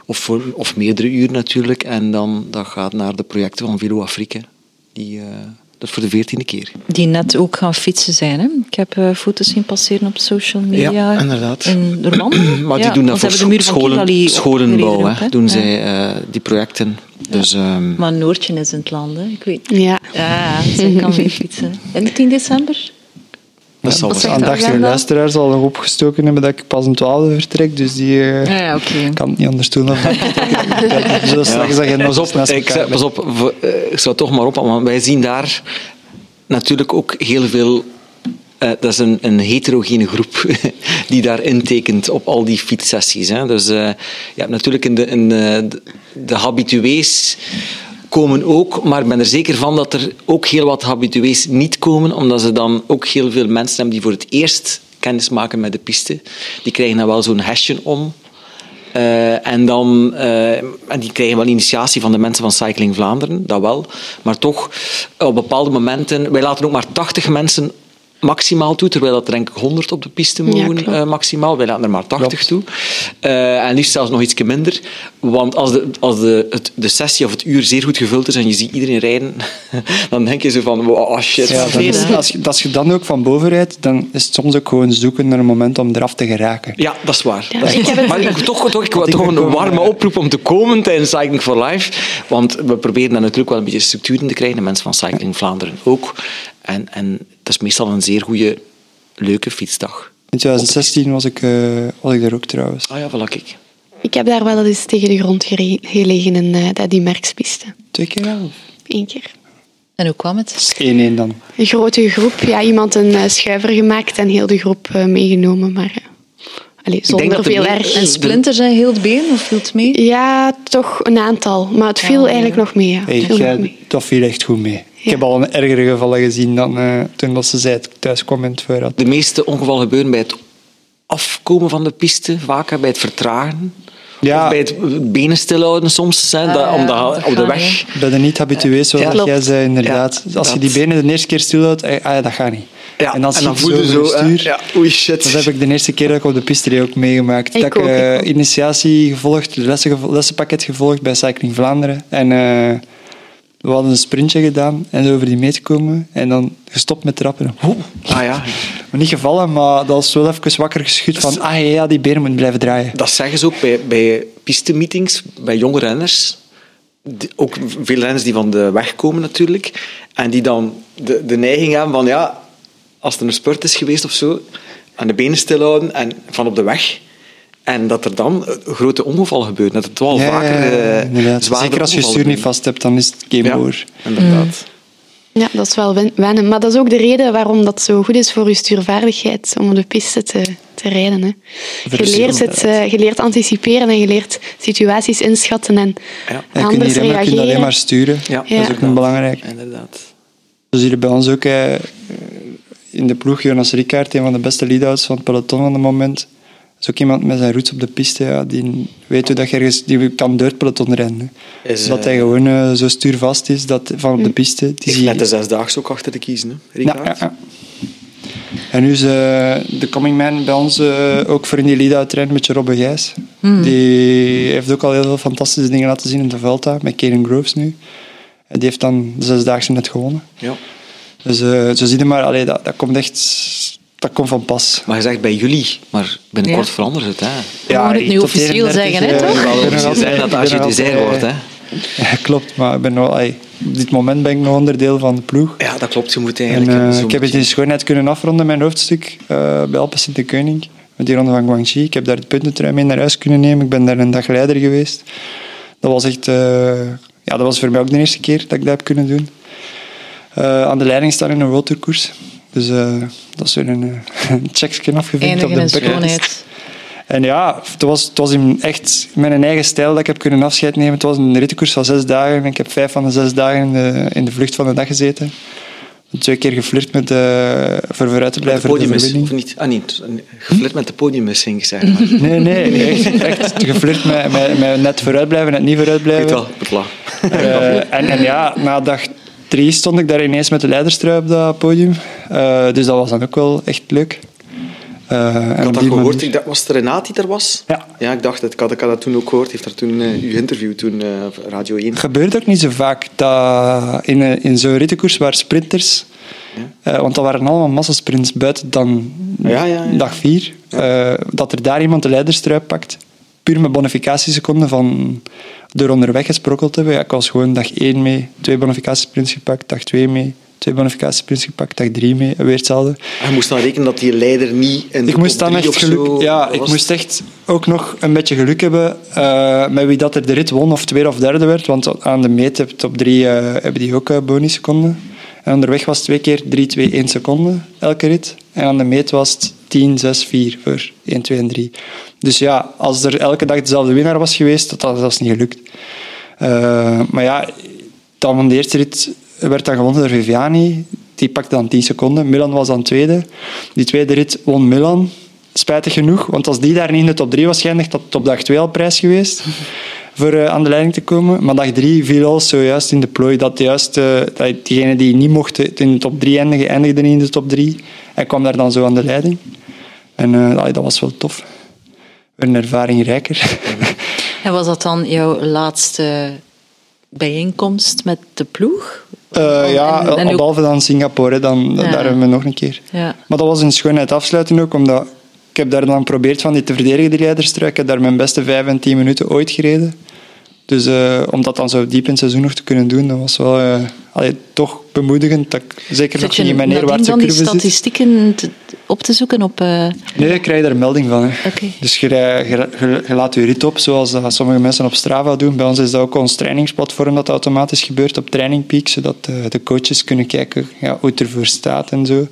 Of, voor, of meerdere uur natuurlijk. En dan dat gaat naar de projecten van Velo Afrika. Die, eh, dat is voor de veertiende keer. Die net ook gaan fietsen zijn. Hè? Ik heb eh, foto's zien passeren op social media. Ja, inderdaad. In Roermond. Maar die Ja, doen want dat voor ze de scholen, scholenbouw. opgereden ook, Hè, doen Ja. zij eh, die projecten. Dus, ehm, Maar Noortje is in het land, hè? ik weet Ja. Ja, zij kan mee fietsen. En 10 december? Dat zal wat Aandachtige luisteraars al nog opgestoken hebben dat ik pas een twaalfde vertrek. Dus die eh, Ja, kan het niet anders doen. dan- We zullen straks zeggen, Pas op, ik, zeg- pas op eh, ik zou toch maar op, want wij zien daar natuurlijk ook heel veel. eh, dat is een, een heterogene groep die daar intekent op al die fietssessies. Hè. Dus eh, je hebt natuurlijk in de, in de, de habitués komen ook, maar ik ben er zeker van dat er ook heel wat habitués niet komen, omdat ze dan ook heel veel mensen hebben die voor het eerst kennis maken met de piste. Die krijgen dan wel zo'n hesje om. Eh, en, dan, eh, en die krijgen wel initiatie van de mensen van Cycling Vlaanderen, dat wel. Maar toch, op bepaalde momenten... Wij laten ook maar 80 mensen maximaal toe, terwijl dat er denk ik 100 op de piste Ja, mogen eh, maximaal. Wij laten er maar 80 Klopt. toe. Eh, en liefst zelfs nog iets minder. Want als, de, als de, het, de sessie of het uur zeer goed gevuld is en je ziet iedereen rijden, dan denk je zo van, wow, shit. Ja, dan is- als, je, als je dan ook van boven rijdt, dan is het soms ook gewoon zoeken naar een moment om eraf te geraken. Ja, dat is waar. Ja, Dat is ik waar. heb het- Maar ik, toch, toch, ik toch een warme ja. oproep om te komen tijdens Cycling for Life. Want we proberen daar natuurlijk wel een beetje structuur in te krijgen. De mensen van Cycling Vlaanderen ook. En, en dat is meestal een zeer goede, leuke fietsdag. In 2016 was ik, eh, was ik daar ook trouwens. Ah ja, voilà, kijk. Ik heb daar wel eens tegen de grond gelegen in eh, dat die merkspiste. Twee keer wel? Eén keer. En hoe kwam het? Dat is 1-1 dan. Een grote groep. Ja, iemand een eh, schuiver gemaakt en heel de groep eh, meegenomen. Maar eh, allee, zonder er veel meer- erg. En Splinter zijn heel het been of viel het mee? Ja, toch een aantal. Maar het viel Ja, eigenlijk ja. nog mee. Ja. Hey, nog mee. dat viel echt goed mee. Ik heb al een ergere gevallen gezien dan eh, toen dat ze zei thuis kwam in het voorraad. De meeste ongevallen gebeuren bij het afkomen van de piste, vaak bij het vertragen. Ja. Of bij het benen stilhouden soms, hè, Ah, dat, ja, omdat dat op de weg... Bij de niet-habitués, zoals Ja, dat jij zei, inderdaad. Ja, Als je die benen de eerste keer stilhoudt, eh, ah, ja, dat gaat niet. Ja, en dan, je voel je zo, zo... stuur. ja, oei, shit. Dat heb ik de eerste keer dat ik op de piste ook meegemaakt. Ik dat ik ook, ik eh, initiatie gevolgd, lessen, gevo- lessenpakket gevolgd bij Cycling Vlaanderen. En eh, we hadden een sprintje gedaan en over die meet komen. En dan gestopt met trappen. Oeh. Ah ja, Maar niet gevallen, maar dat was wel even wakker geschud van ah ja, die benen moeten blijven draaien. Dat zeggen ze ook bij, bij piste-meetings, bij jonge renners. Die- ook veel renners die van de weg komen natuurlijk. En die dan de, de neiging hebben van, ja, als er een spurt is geweest of zo, aan de benen stilhouden en van op de weg. En dat er dan grote ongevallen gebeuren. Dat het wel Ja, vaker ja, eh, zwaardere Zeker als je je stuur niet vast hebt, dan is het game Ja, over. inderdaad. Ja, dat is wel wen- wennen. Maar dat is ook de reden waarom dat zo goed is voor je stuurvaardigheid. Om op de piste te te rijden. Hè. Je, leert het, eh, je leert anticiperen en je leert situaties inschatten en Ja. En kun je anders kun je reageren. alleen maar sturen. Ja, Dat is ook een belangrijk. Inderdaad. Dus hier bij ons ook eh, in de ploeg, Jonas Rickaert, een van de beste lead-outs van het peloton van het moment. Dat is ook iemand met zijn roots op de piste, ja, die weet hoe dat je ergens, die kan door het peloton rennen. Is, dat eh, hij gewoon eh, zo stuurvast is dat, van op de piste. Die net de zesdaagse ook achter te kiezen, hè, Ja, Ricard? ja, ja. En nu is eh, de coming man bij ons eh, ook voor in die lead-out met Robbe Gijs. Die heeft ook al heel veel fantastische dingen laten zien in de Vuelta, met Kaden Groves nu. En die heeft dan de zesdaagse net gewonnen. Ja. Dus eh, zo zie je maar, allee, dat, dat komt echt dat komt van pas. Maar je zegt bij jullie, maar binnenkort Ja. verandert het. Hè? We mogen het ik nu tot officieel 31, zeggen, hè, eh, toch? nog officieel zeggen dat als je altijd, wordt. Hè? Ja, klopt, maar ik ben wel, op dit moment ben ik nog onderdeel van de ploeg. Ja, dat klopt. Je moet En, eigenlijk... eh, ik heb het in schoonheid kunnen afronden, mijn hoofdstuk, eh, bij Alpen sint Koning, met die ronde van Guangxi. Ik heb daar de puntentrui mee naar huis kunnen nemen. Ik ben daar een dag leider geweest. Dat was echt... eh, ja, dat was voor mij ook de eerste keer dat ik dat heb kunnen doen. Eh, aan de leiding staan in een World Tour koers. Dus eh, dat is weer een, eh, een checksje afgevinkt op de bucketlist. schoonheid. En ja, het was, het was in echt mijn eigen stijl dat ik heb kunnen afscheid nemen. Het was een rittenkoers van zes dagen. Ik heb vijf van de zes dagen in de, in de vlucht van de dag gezeten. Twee keer geflirt met de, voor vooruit te blijven voor de podium is, verwinning. of niet? Ah, nee, geflirt met de podiummissing, zeg maar. Nee, nee, nee, echt, echt geflirt met, met, met net vooruit blijven, net niet vooruit Ik weet blijven. wel, ik lachen. Eh, en, en ja, na dag drie stond ik daar ineens met de leiderstrui op dat podium. Eh, dus dat was dan ook wel echt leuk. En Ik had dat gehoord. Ik dacht, was het Renaat die er was? Ja. Ja, ik dacht het. Ik had, ik had dat toen ook gehoord. Heeft daar toen eh, uw interview toen op Radio 1. Het gebeurt ook niet zo vaak dat in, een- in zo'n rittenkoers waar sprinters, want dat waren allemaal massasprints buiten dan Ja, ja, dag vier, eh, dat er daar iemand de leiderstrui pakt, puur met bonificatieseconden van door onderweg gesprokkeld te hebben. Ja, ik was gewoon dag één mee, twee bonificatiesprints gepakt, dag twee mee, twee bonificatiesprints gepakt, dag drie mee, weer hetzelfde. Je moest dan rekenen dat die leider niet in de Ik moest dan echt geluk, zo ja, ik moest echt ook nog een beetje geluk hebben eh, met wie dat er de rit won of tweede of derde werd. Want aan de meet heb top drie eh, hebben die ook uh, bonusseconden. En onderweg was het twee keer 3, 2, 1 seconde elke rit. En aan de meet was het 10, 6, 4 voor 1, 2 en 3. Dus ja, als er elke dag dezelfde winnaar was geweest, dat had zelfs niet gelukt. Eh, maar ja, de eerste rit werd dan gewonnen door Viviani. Die pakte dan 10 seconden. Milan was dan tweede. Die tweede rit won Milan. Spijtig genoeg, want als die daar niet in de top 3 was geëindigd, had het op dag 2 al prijs geweest voor eh, aan de leiding te komen. Maar dag 3 viel al zojuist in de plooi dat, juist, eh, dat diegene die niet mocht in de top 3 eindigen, eindigde niet in de top 3. Hij kwam daar dan zo aan de leiding. En eh, dat was wel tof. Een ervaring rijker. En was dat dan jouw laatste bijeenkomst met de ploeg? Ja, En- en behalve dan Singapore, dan, Ja. daar hebben we nog een keer. Ja. Maar dat was in schoonheid afsluiten ook, omdat ik heb daar dan geprobeerd van die te verdedigen, die leiderstrui. Ik heb daar mijn beste vijf en tien minuten ooit gereden. Dus eh, om dat dan zo diep in het seizoen nog te kunnen doen, dat was wel eh, allee, toch bemoedigend. Dat ik zeker Zit nog niet in mijn neerwaartse dan die curve zit. statistieken te- op te zoeken op... eh, Nee, ik krijg daar melding van. Hè. Oké. Dus je, je, je- je laat je rit op, zoals dat sommige mensen op Strava doen. Bij ons is dat ook ons trainingsplatform dat automatisch gebeurt op Training Peak, zodat de coaches kunnen kijken ja, hoe het ervoor staat en zo.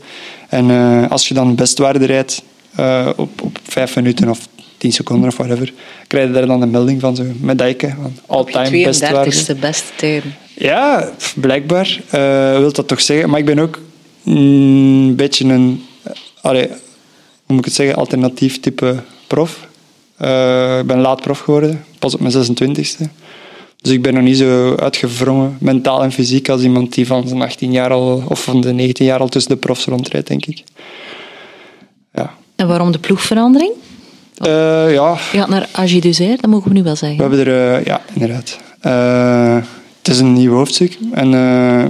En als je dan bestwaarde rijdt eh, op, op vijf minuten of tien seconden of whatever, krijg je daar dan een melding van, zo, medaille van all-time bestwaarde. 32e beste tijden. Ja, blijkbaar eh wil dat toch zeggen. Maar ik ben ook mm, een beetje een, allee, hoe moet ik het zeggen, alternatief type prof. Eh, ik ben laat prof geworden, pas op mijn 26e. Dus ik ben nog niet zo uitgevrongen, mentaal en fysiek, als iemand die van zijn 18 jaar al, of van de 19 jaar al tussen de profs rondrijdt, denk ik. Ja. En waarom de ploegverandering? Eh, ja, Je gaat naar Agi Duzer, dat mogen we nu wel We zeggen. hebben er, eh, ja, inderdaad. Eh, het is een nieuw hoofdstuk. En, eh,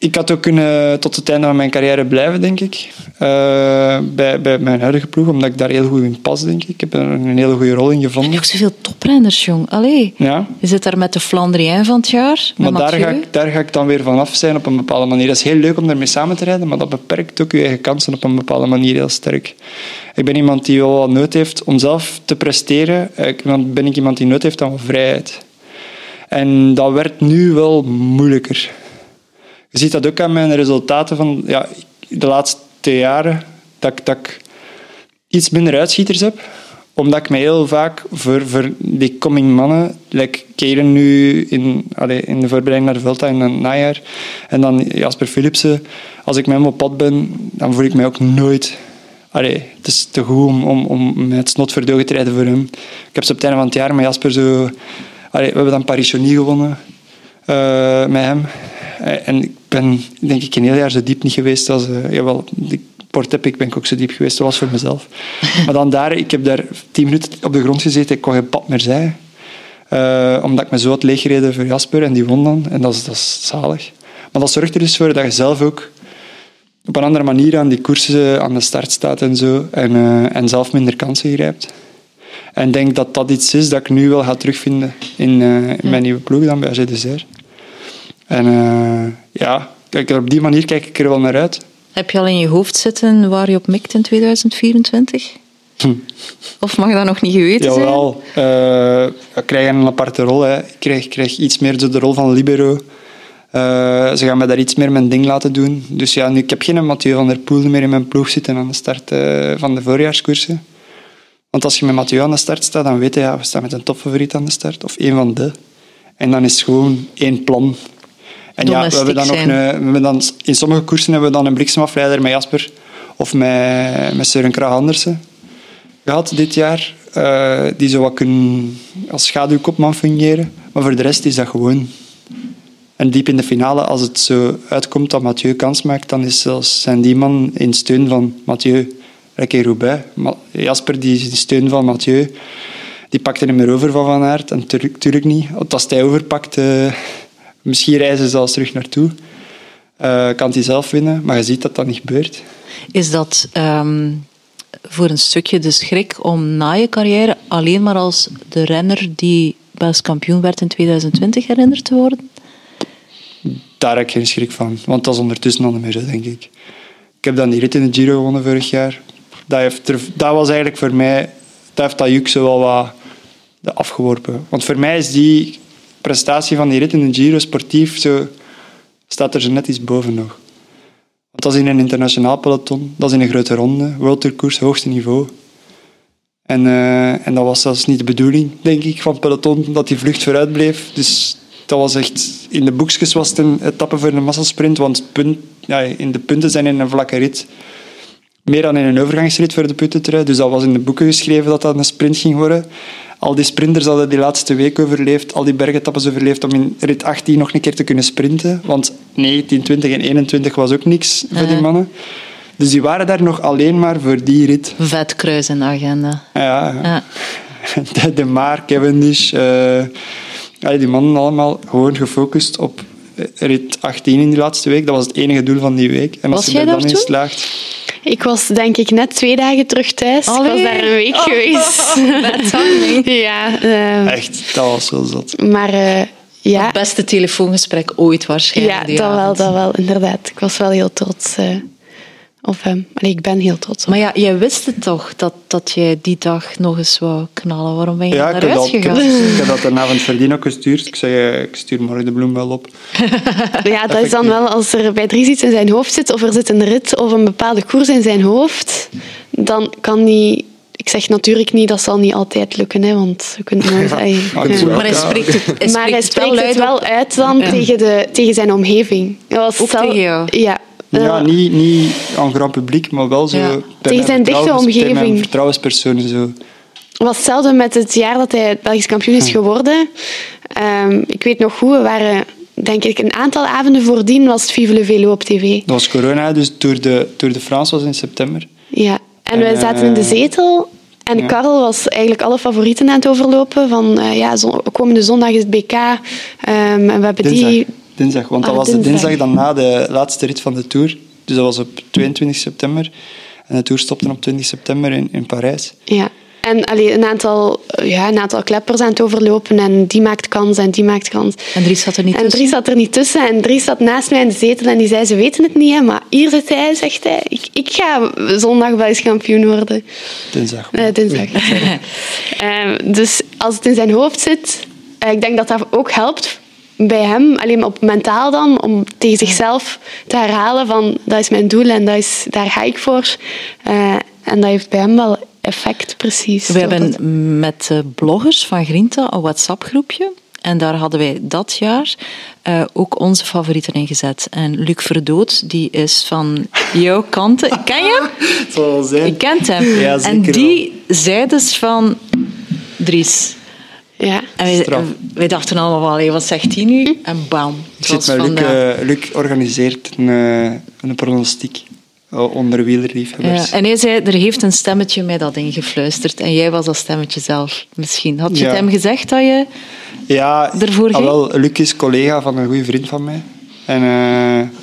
ik had ook kunnen tot het einde van mijn carrière blijven, denk ik. Eh, bij, bij mijn huidige ploeg, omdat ik daar heel goed in pas, denk ik. Ik heb er een hele goede rol in En gevonden. ook zoveel toprenners, jong. Allee. Ja, Je zit daar met de Flandrien van het jaar, maar daar ga, ik, daar ga ik dan weer vanaf zijn op een bepaalde manier. Dat is heel leuk om daarmee samen te rijden, maar dat beperkt ook je eigen kansen op een bepaalde manier heel sterk. Ik ben iemand die wel wat nood heeft om zelf te presteren. Ik ben ben ik iemand die nood heeft aan vrijheid. En dat werd nu wel moeilijker. Je ziet dat ook aan mijn resultaten van ja, de laatste jaren. dat, dat ik iets minder uitschieters heb. Omdat ik mij heel vaak voor, voor die coming mannen, like Keren nu in, in de voorbereiding naar de Vuelta in het najaar, en dan Jasper Philipsen, als ik met hem op pad ben, dan voel ik mij ook nooit... Het is te goed om, om, om met snot voor de ogen te rijden voor hem. Ik heb ze op het einde van het jaar met Jasper zo... We hebben dan Paris-Chauny gewonnen eh, met hem. Eh, en ik ben denk ik een heel jaar zo diep niet geweest als... eh jawel, de Port Epic ben ik ook zo diep geweest, dat was voor mezelf. maar dan daar, ik heb daar tien minuten op de grond gezeten, ik kon geen pad meer zijn. Eh, omdat ik me zo had leeggereden voor Jasper en die won dan. En dat is, dat is zalig. Maar dat zorgt er dus voor dat je zelf ook op een andere manier aan die koersen aan de start staat en zo. En, en zelf minder kansen grijpt. En ik denk dat dat iets is dat ik nu wel ga terugvinden in, in mijn nieuwe ploeg dan bij AG Dessert. En eh, ja, kijk, op die manier kijk ik er wel naar uit. Heb je al in je hoofd zitten waar je op mikt in 2024? Of mag dat nog niet geweten zijn? Jawel, eh ik krijg een aparte rol. Hè. Ik, krijg, ik krijg iets meer de rol van libero. Eh, ze gaan mij daar iets meer mijn ding laten doen. Dus ja, nu, ik heb geen Mathieu van der Poel meer in mijn ploeg zitten aan de start van de voorjaarskoersen. Want als je met Mathieu aan de start staat, dan weet je, ja, we staan met een topfavoriet aan de start. Of één van de. En dan is het gewoon één plan. En ja, we hebben dan nog Domestiek een, hebben dan, in sommige koersen hebben we dan een bliksemafleider met Jasper of met, met Søren Andersen gehad dit jaar. eh, die zo wat kunnen als schaduwkopman fungeren. Maar voor de rest is dat gewoon. En diep in de finale, als het zo uitkomt dat Mathieu kans maakt, dan is zelfs, zijn die man in steun van Mathieu. Lekker Roubaix. Jasper, die is in steun van Mathieu, die pakt er niet meer over van Van Aert. En tuurlijk, tuurlijk niet. Als hij overpakt, misschien reizen ze zelfs terug naartoe. Eh, kan hij zelf winnen, maar je ziet dat dat niet gebeurt. Is dat ehm, voor een stukje de schrik om na je carrière alleen maar als de renner die Belgisch kampioen werd in 2020 herinnerd te worden? Daar heb ik geen schrik van. Want dat is ondertussen al niet meer denk ik. Ik heb dan die rit in de Giro gewonnen vorig jaar. Dat, heeft er, dat was eigenlijk voor mij... Dat heeft dat juk zo wel wat afgeworpen. Want voor mij is die prestatie van die rit in de Giro sportief zo... Staat er zo net iets boven nog. Want dat is in een internationaal peloton. Dat is in een grote ronde. World Tour koers, hoogste niveau. En, eh, en dat was zelfs niet de bedoeling, denk ik, van het peloton, dat die vlucht vooruit bleef. Dus dat was echt... In de boekjes was het een etappe voor een massasprint, want punt, ja, in de punten zijn in een vlakke rit meer dan in een overgangsrit voor de puntentrui. Dus dat was in de boeken geschreven dat dat een sprint ging worden. Al die sprinters hadden die laatste week overleefd, al die bergetappes overleefd om in rit 18 nog een keer te kunnen sprinten. Want 19, 20 en 21 was ook niks voor die mannen. Dus die waren daar nog alleen maar voor die rit. Vet kruis in de agenda. Ja, ja. De, de Maar, Cavendish, ja, die mannen allemaal gewoon gefocust op rit 18 in die laatste week. Dat was het enige doel van die week. En als Was je er dan daar in slaagt... Ik was denk ik net twee dagen terug thuis. Ik was daar een week Oh, geweest. timing. ja, ehm, Echt, dat was wel zot. maar eh, ja, Het beste telefoongesprek ooit waarschijnlijk. ja dat wel, dat wel, inderdaad. Ik was wel heel trots eh, op hem. Allee, ik ben heel trots op Maar ja, jij wist het toch dat, dat jij die dag nog eens wou knallen. Waarom ben je Ja, ja, ik heb, daaruit dat, ik, heb, gegaan? ik heb dat een avond voordien ook gestuurd. Ik zei, eh, ik stuur morgen de bloem wel op. Ja, dat is dan wel als er bij Dries iets in zijn hoofd zit, of er zit een rit of een bepaalde koers in zijn hoofd, dan kan hij... Ik zeg natuurlijk niet, dat zal niet altijd lukken, hè, want we kunnen nooit... Ja. Maar hij spreekt het, hij maar hij spreekt spreekt het wel uit dan Ja. tegen, de, tegen zijn omgeving. Dat was Ook stel- tegen jou? Ja. Ja, Eh, niet, niet aan grand publiek, maar wel zo... Ja. Tegen zijn dichte vertrouwens- bij mijn omgeving. vertrouwenspersonen zo. Het was hetzelfde met het jaar dat hij Belgisch kampioen is geworden. Ehm, ik weet nog goed, we waren denk ik een aantal avonden voordien was het Vive le Velo op tv. Dat was corona, dus Tour de, Tour de France was in september. Ja. En En, wij zaten in de eh, zetel en ja. Karel was eigenlijk alle favorieten aan het overlopen. Van eh, ja, zon- komende zondag is het BK. Ehm, en we hebben Dinsdag, die... dinsdag want dat Ah, was de dinsdag. dinsdag dan na de laatste rit van de Tour. Dus dat was op 22 september. En de Tour stopte op 20 september in, in Parijs. Ja. En allee, een, aantal, eh, ja, een aantal kleppers aan het overlopen. En die maakt kans en die maakt kans. En Dries zat er niet En tussen. Dries zat er niet tussen. En Dries zat naast mij in de zetel en die zei, ze weten het niet, hè, maar hier zit hij, zegt hij. Ik, ik ga zondag Belgisch kampioen worden. Dinsdag. Eh, dinsdag. Ehm, dus als het in zijn hoofd zit, eh, ik denk dat dat ook helpt bij hem, alleen op mentaal dan, om tegen zichzelf te herhalen van dat is mijn doel en dat is, daar ga ik voor. Eh, en dat heeft bij hem wel effect, precies. We hebben met de bloggers van Grinta een WhatsApp-groepje. En daar hadden wij dat jaar uh, ook onze favorieten in gezet. En Luc Verdood, die is van jouw kant. Ken je hem? Zal wel zijn. Je kent hem. Ja, en die zei dus van... Dries. Ja. En wij, wij dachten allemaal, wel, hey, wat zegt hij nu? En bam. Ik zit met Luc, eh, Luc organiseert een, eh, een pronostiek eh, onder wielerliefhebbers. Ja, en hij zei, er heeft een stemmetje mij dat ingefluisterd. En jij was dat stemmetje zelf, misschien. Had je Ja. het hem gezegd dat je... Ja, Ervoor ah, ging? wel, Luc is collega van een goede vriend van mij. En eh,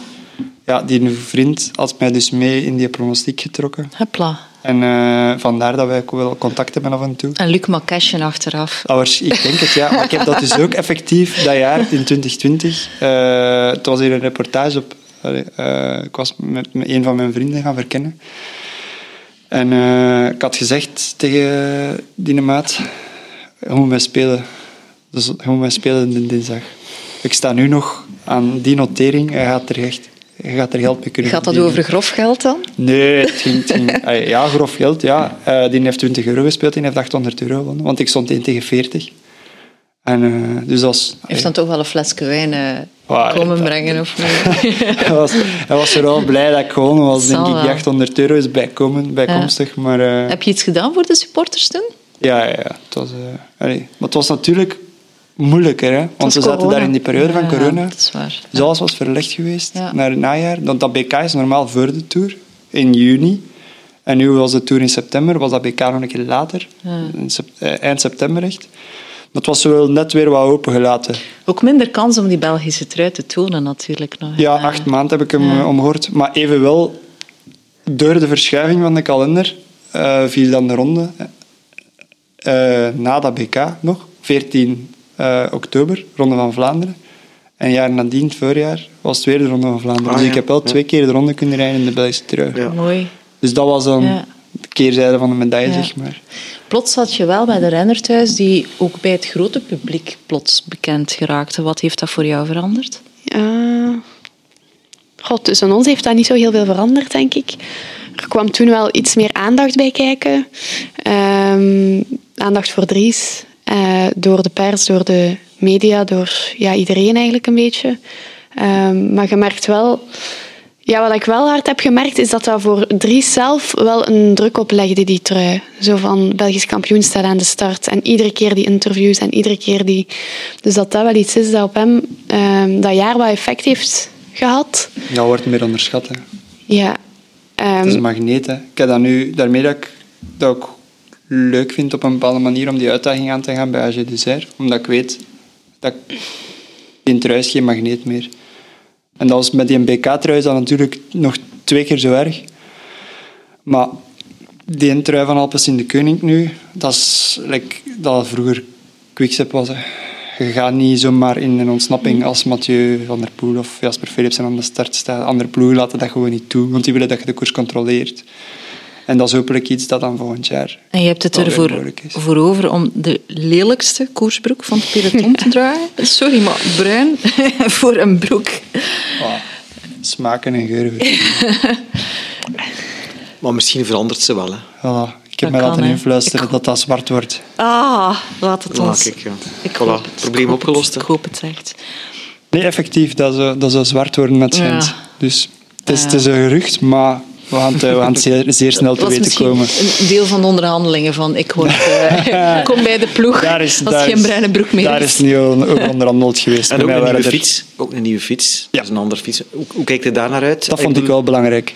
ja, die vriend had mij dus mee in die pronostiek getrokken. Hopla. En eh, vandaar dat wij ook wel contact hebben af en toe. En Luc mag cashen achteraf. Ah, waars- ik denk het, ja. Maar ik heb dat dus ook effectief dat jaar, in 2020. eh het was hier een reportage op... eh, ik was met, met een van mijn vrienden gaan verkennen. En ik had gezegd tegen die maat... Moet mij spelen. Dus moet mij spelen dinsdag. Ik sta nu nog aan die notering. Hij gaat er echt... Je gaat er geld mee kunnen Gaat dat verdienen. over grof geld dan? Nee, het ging, het ging- ja, grof geld, ja. Eh, die heeft 20 euro gespeeld, die heeft 800 euro gewonnen. Want ik stond 1 tegen 40. En, eh, dus. Hij heeft dan toch wel een flesje wijn Ah, komen brengen, of niet? hij, was, hij was vooral blij dat ik gewonnen was. Denk ik, wel. die 800 euro is bijkomen, bijkomstig. Maar Heb je iets gedaan voor de supporters toen? ja, ja, ja, het was... allee. Maar het was natuurlijk moeilijker, hè. Want we zaten corona. daar in die periode van Ja, corona. dat is waar. Dus alles was verlegd geweest Ja. naar het najaar. Want dat BK is normaal voor de Tour, in juni. En nu was de Tour in september, was dat BK nog een keer later. Eh, eind september echt. Maar het was wel net weer wat opengelaten. Ook minder kans om die Belgische trui te tonen natuurlijk nog. Ja, acht maanden heb ik hem eh, omgehoord. Maar evenwel, door de verschuiving van de kalender, eh, viel dan de ronde na dat BK nog, 14 eh, oktober, Ronde van Vlaanderen. En een jaar nadien, het voorjaar, was het weer de Ronde van Vlaanderen. Ah, dus ja. ik heb wel Ja. twee keer de ronde kunnen rijden in de Belgische trui. Ja. Mooi. Dus dat was dan Ja. de keerzijde van de medaille, Ja. zeg maar. Plots zat je wel bij de renner thuis die ook bij het grote publiek plots bekend geraakte. Wat heeft dat voor jou veranderd? Eh, God, tussen ons heeft dat niet zo heel veel veranderd, denk ik. Er kwam toen wel iets meer aandacht bij kijken. Ehm, aandacht voor Dries. Eh, door de pers, door de media, door ja, iedereen eigenlijk een beetje. Ehm, maar je merkt wel... Ja, wat ik wel hard heb gemerkt, is dat dat voor Dries zelf wel een druk oplegde, die trui. Zo van Belgisch kampioen staat aan de start. En iedere keer die interviews en iedere keer die... Dus dat dat wel iets is dat op hem ehm, dat jaar wat effect heeft gehad. Dat wordt meer onderschat. Hè. Ja. Ehm, Het is een magneet. Hè. Ik heb dat nu, daarmee dat ik dat ook leuk vind op een bepaalde manier om die uitdaging aan te gaan bij AG. Omdat ik weet dat die trui is geen magneet meer. En dat was met die BK-trui is dat natuurlijk nog twee keer zo erg. Maar die trui van Alpes in de Koning nu, dat is like, dat vroeger Quickstep was. Je gaat niet zomaar in een ontsnapping als Mathieu van der Poel of Jasper Philipsen aan de start staan. Andere ploegen laten dat gewoon niet toe, want die willen dat je de koers controleert. En dat is hopelijk iets dat dan volgend jaar En je hebt het ervoor voor over om de lelijkste koersbroek van het peloton te dragen. Sorry, maar bruin voor een broek. Ah, smaken en geuren. Maar misschien verandert ze wel. Hè. Voilà. Ik heb Dat mij laten influisteren Ik- dat dat zwart wordt. Ah, laat het Ja, ons. kijk, ja. Ik Voilà, hoop het. probleem opgelost, hè. Ik hoop het echt. Nee, effectief, dat zou, dat zou zwart worden met schijnt. Ja. Dus het is, het is een gerucht, maar we gaan het, we gaan het zeer, zeer snel te weten komen. een deel van de onderhandelingen van ik word, eh, kom bij de ploeg Daar is, als daar geen bruine broek meer Daar is. is niet over onderhandeld geweest. En ook een nieuwe waren fiets. Ook een nieuwe fiets. Ja. Dat is een andere fiets. Hoe, hoe kijkt je daar naar uit? Dat vond ik wel belangrijk.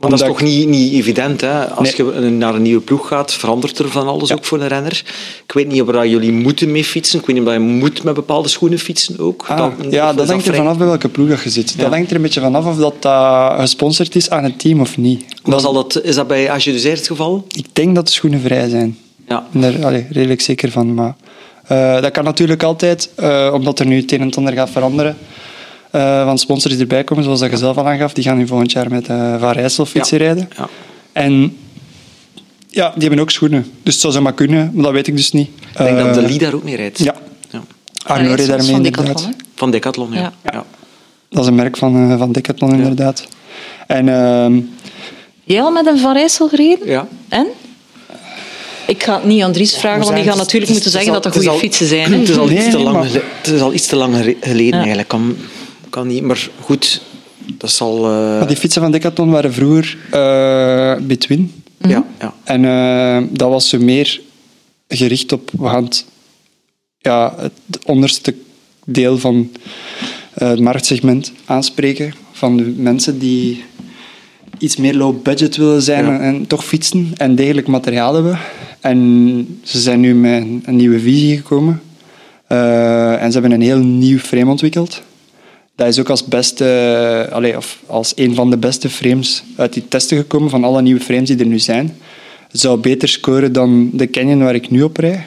Maar dat is toch niet, niet evident, hè? Als Nee. je naar een nieuwe ploeg gaat, verandert er van alles Ja. ook voor een renner. Ik weet niet of jullie moeten mee fietsen. Ik weet niet of je moet met bepaalde schoenen fietsen ook. Ah, Dat- ja, dat hangt er vrij? vanaf bij welke ploeg dat je zit. Ja. Dat hangt er een beetje vanaf of dat, dat gesponsord is aan het team of niet. Dat- zal dat, is dat bij Dessert het geval? Ik denk dat de schoenen vrij zijn. Ja. Ik ben daar redelijk zeker van. Maar, eh, dat kan natuurlijk altijd, eh, omdat er nu het een en ander gaat veranderen. Eh, van sponsors die erbij komen, zoals dat je zelf al aangaf, die gaan nu volgend jaar met uh, Van Rijssel fietsen Ja. rijden. Ja. En ja, die hebben ook schoenen. Dus het zou zomaar kunnen, maar dat weet ik dus niet. Ik denk dat Eh, de Lee daar ook mee rijdt. Ja, Ja. Arno reed Rijssels daarmee van inderdaad. Decathlon, Van Decathlon, ja. Ja. ja. Dat is een merk van, eh, van Decathlon, inderdaad. En ehm, Jij al met een Van Rijssel gereden? Ja. En? Ik ga het niet aan Dries vragen, want die gaat is- natuurlijk moeten zeggen dat er goede fietsen zijn. hè? Het is al iets te lang, maar- gele- het is al iets te lang gere- geleden eigenlijk. Kan, kan niet, maar goed, dat zal... eh, maar die fietsen van Decathlon waren vroeger eh Between. ja, ja. En eh, dat was zo meer gericht op we gaan het, ja, het onderste deel van eh, het marktsegment aanspreken. Van de mensen die iets meer low budget willen zijn Ja. en, en toch fietsen en degelijk materiaal hebben. En ze zijn nu met een, een nieuwe visie gekomen. Eh, en ze hebben een heel nieuw frame ontwikkeld. Dat is ook als, beste, allee, of als een van de beste frames uit die testen gekomen van alle nieuwe frames die er nu zijn. Zou beter scoren dan de Canyon waar ik nu op rij.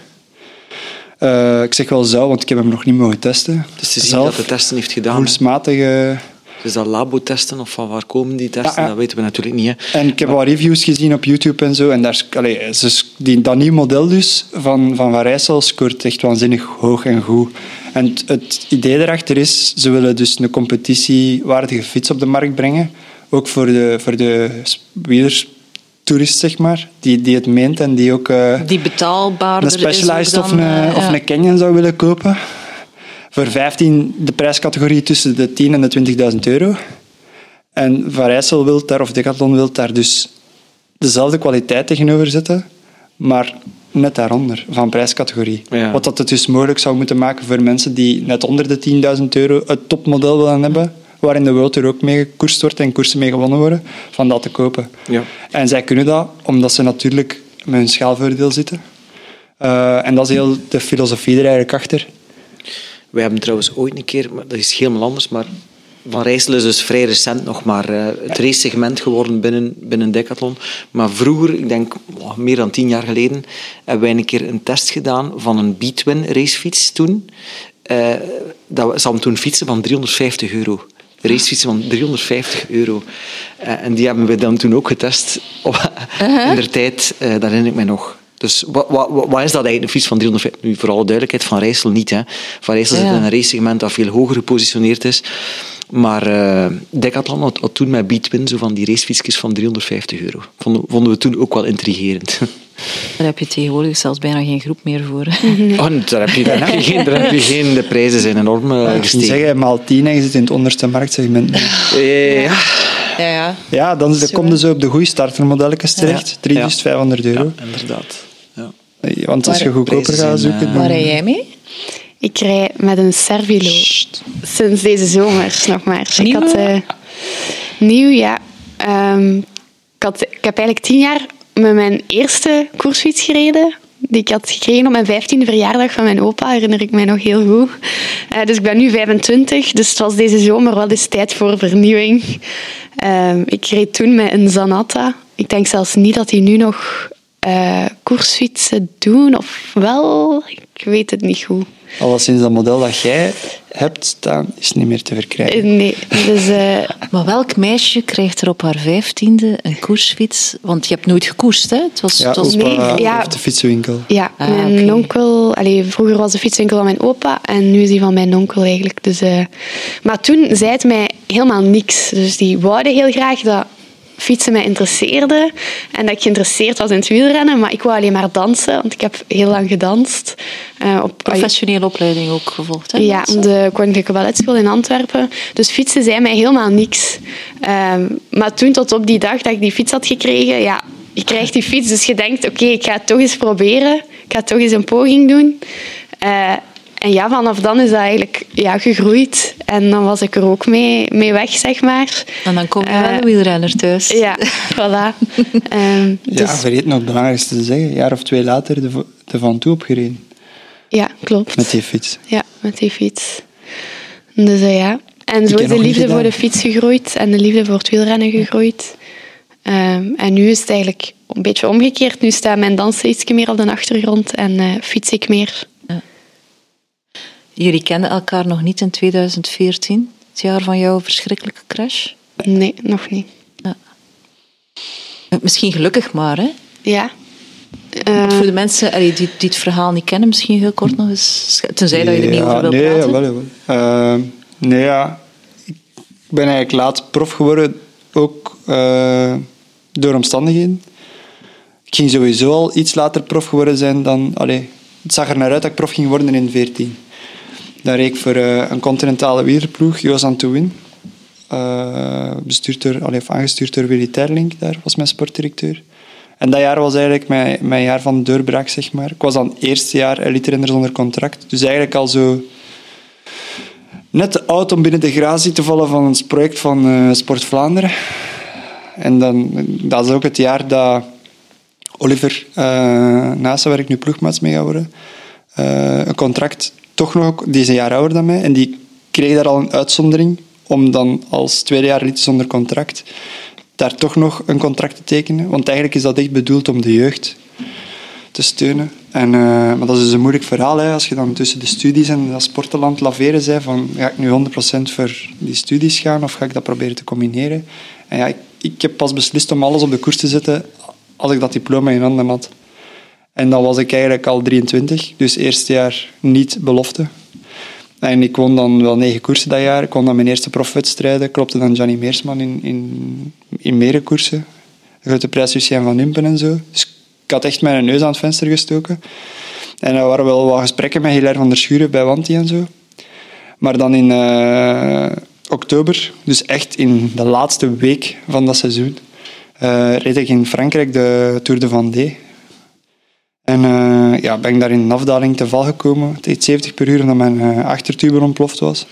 Eh, ik zeg wel zou, want ik heb hem nog niet mogen testen. Dus te zien Zelf, dat de testen heeft gedaan. hè. Gevoelsmatige... Dus dat labo-testen of van waar komen die testen, Ja, ja. dat weten we natuurlijk niet. Hè. En ik heb wat reviews gezien op YouTube en zo. En daar, is- allee, ze, s- die, dat nieuwe model dus van Van Van Rijssel scoort echt waanzinnig hoog en goed. En het, het idee erachter is, ze willen dus een competitiewaardige fiets op de markt brengen. Ook voor de, voor de wielerstoerist, zeg maar. Die, die het meent en die ook eh, Die betaalbaarder een Specialized is of een, eh, of ja. een Canyon zou willen kopen. Voor 15 de prijscategorie tussen de 10 en de 20.000 euro. En Van Rijssel wil daar, of Decathlon wil daar dus dezelfde kwaliteit tegenover zetten, maar net daaronder, van prijscategorie. Ja. Wat dat het dus mogelijk zou moeten maken voor mensen die net onder de 10.000 euro het topmodel willen hebben, waarin de World Tour ook mee gekoerst wordt en koersen mee gewonnen worden, van dat te kopen. Ja. En zij kunnen dat, omdat ze natuurlijk met hun schaalvoordeel zitten. Eh, en dat is heel de filosofie er eigenlijk achter. Wij hebben trouwens ooit een keer, maar dat is helemaal anders, maar Van Rijssel is dus vrij recent nog maar eh, het racesegment geworden binnen, binnen Decathlon. Maar vroeger, ik denk oh, meer dan tien jaar geleden, hebben wij een keer een test gedaan van een Beatwin racefiets toen. Eh, dat, we- ze hadden toen fietsen van 350 euro. Racefietsen van 350 euro. Eh, en die hebben we dan toen ook getest. Op, In der tijd, dat herinner ik mij nog. Dus wat, wat, wat is dat eigenlijk, een fiets van 350? Nu, voor alle duidelijkheid, Van Rijssel niet. Hè. Van Rijssel zit in een racesegment dat veel hoger gepositioneerd is. Maar eh Decathlon had, had toen met Beatwin zo van die racefietsjes van 350 euro. Vonden, vonden we toen ook wel intrigerend. Daar heb je tegenwoordig zelfs bijna geen groep meer voor. Oh, daar heb je, daar heb je geen, daar heb je geen... De prijzen zijn enorm eh, Ik niet gestegen. zeggen, maal 10 en je zit in het onderste marktsegment. Eh, ja. Ja, ja. Ja, dan, dan Zo, kom je zo op de goede startermodelletjes terecht. Ja. 3500 euro. ja, inderdaad. Want als je Waar- goedkoper gaat zoeken... dan- Waar rij jij mee? Ik rij met een Servilo. Sinds deze zomer nog maar. Ik Nieuw? had, eh, nieuw, ja. Ehm, ik, had, ik heb eigenlijk tien jaar met mijn eerste koersfiets gereden. Die ik had gekregen op mijn vijftiende verjaardag van mijn opa, herinner ik mij nog heel goed. Eh, dus ik ben nu 25, dus het was deze zomer wel eens tijd voor vernieuwing. Ehm, ik reed toen met een Zanatta. Ik denk zelfs niet dat die nu nog eh koersfietsen doen, of wel, ik weet het niet goed. Alleszins dat model dat jij hebt staan, is niet meer te verkrijgen. Eh, Nee, dus eh, Maar welk meisje krijgt er op haar vijftiende een koersfiets? Want je hebt nooit gekoerst, hè? Het was, Ja, het was opa Nee, ja. heeft de fietsenwinkel. ja, Ah, mijn onkel... Allee, vroeger was de fietswinkel van mijn opa en nu is die van mijn onkel eigenlijk. Dus, eh, maar toen zei het mij helemaal niks. Dus die wouden heel graag dat fietsen mij interesseerde en dat ik geïnteresseerd was in het wielrennen, maar ik wou alleen maar dansen, want ik heb heel lang gedanst. eh, op, professionele opleiding ook gevolgd, hè? Ja, de Koninklijke Balletschool in Antwerpen. Dus fietsen zei mij helemaal niks. Ehm, maar toen, tot op die dag dat ik die fiets had gekregen, ja, je krijgt die fiets, dus je denkt, oké, ik ga het toch eens proberen. Ik ga toch eens een poging doen. Eh, en ja, vanaf dan is dat eigenlijk ja, gegroeid. En dan was ik er ook mee, mee weg, zeg maar. En dan kom je Eh, wel een wielrenner thuis. Ja, voilà. Ehm, Ja, dus, vergeet nog het belangrijkste te zeggen. Een jaar of twee later de, Van Toe opgereden ja, klopt. met die fiets. Ja, met die fiets. Dus eh, ja. En zo is de liefde voor de fiets gegroeid en de liefde voor het wielrennen gegroeid. Ehm, en nu is het eigenlijk een beetje omgekeerd. Nu staat mijn dansen iets meer op de achtergrond en eh, fiets ik meer. Jullie kenden elkaar nog niet in 2014, het jaar van jouw verschrikkelijke crash. Nee, nog niet. Misschien gelukkig maar, hè? Ja, Eh, Voor de mensen die, die het verhaal niet kennen, misschien heel kort nog eens. Tenzij dat je er niet over wilt nee, praten. Jawel, jawel. Eh, nee, ja. Ik ben eigenlijk laat prof geworden, ook eh, door omstandigheden. Ik ging sowieso al iets later prof geworden zijn dan... Allee, het zag er naar uit dat ik prof ging worden in 14. Daar reed ik voor eh, een continentale wielerploeg, Jos Antouin. Eh bestuurd door, allee, aangestuurd door Willy Terlink, daar was mijn sportdirecteur. En dat jaar was eigenlijk mijn, mijn jaar van doorbraak, zeg maar. Ik was dan het eerste jaar elite-renner zonder contract. Dus eigenlijk al zo net te oud om binnen de gratie te vallen van het project van eh, Sport Vlaanderen. En dan, dat is ook het jaar dat Oliver uh, waar ik nu ploegmaats mee ga worden, een contract toch nog, die is een jaar ouder dan mij, en die kreeg daar al een uitzondering om dan als tweede jaar lid zonder contract daar toch nog een contract te tekenen. Want eigenlijk is dat echt bedoeld om de jeugd te steunen. En, eh, maar dat is dus een moeilijk verhaal. Hè, als je dan tussen de studies en dat sportenland laveren bent, van ga ik nu 100% voor die studies gaan of ga ik dat proberen te combineren? En ja, ik, ik heb pas beslist om alles op de koers te zetten als ik dat diploma in handen had. En dan was ik eigenlijk al 23, dus eerste jaar niet belofte. En ik won dan wel negen koersen dat jaar. Ik won dan mijn eerste profwedstrijden. Klopte dan Johnny Meersman in, in, in merenkoersen. De prijs Lucien van Impen en zo. Dus ik had echt mijn neus aan het venster gestoken. En er waren wel wat gesprekken met Hilaire van der Schuren bij Wanti en zo. Maar dan in uh, oktober, dus echt in de laatste week van dat seizoen, uh, reed ik in Frankrijk de Tour de Vendée. En uh, ja, ben ik daar in een afdaling te val gekomen. Het deed 70 per uur omdat mijn uh, achtertuber ontploft was.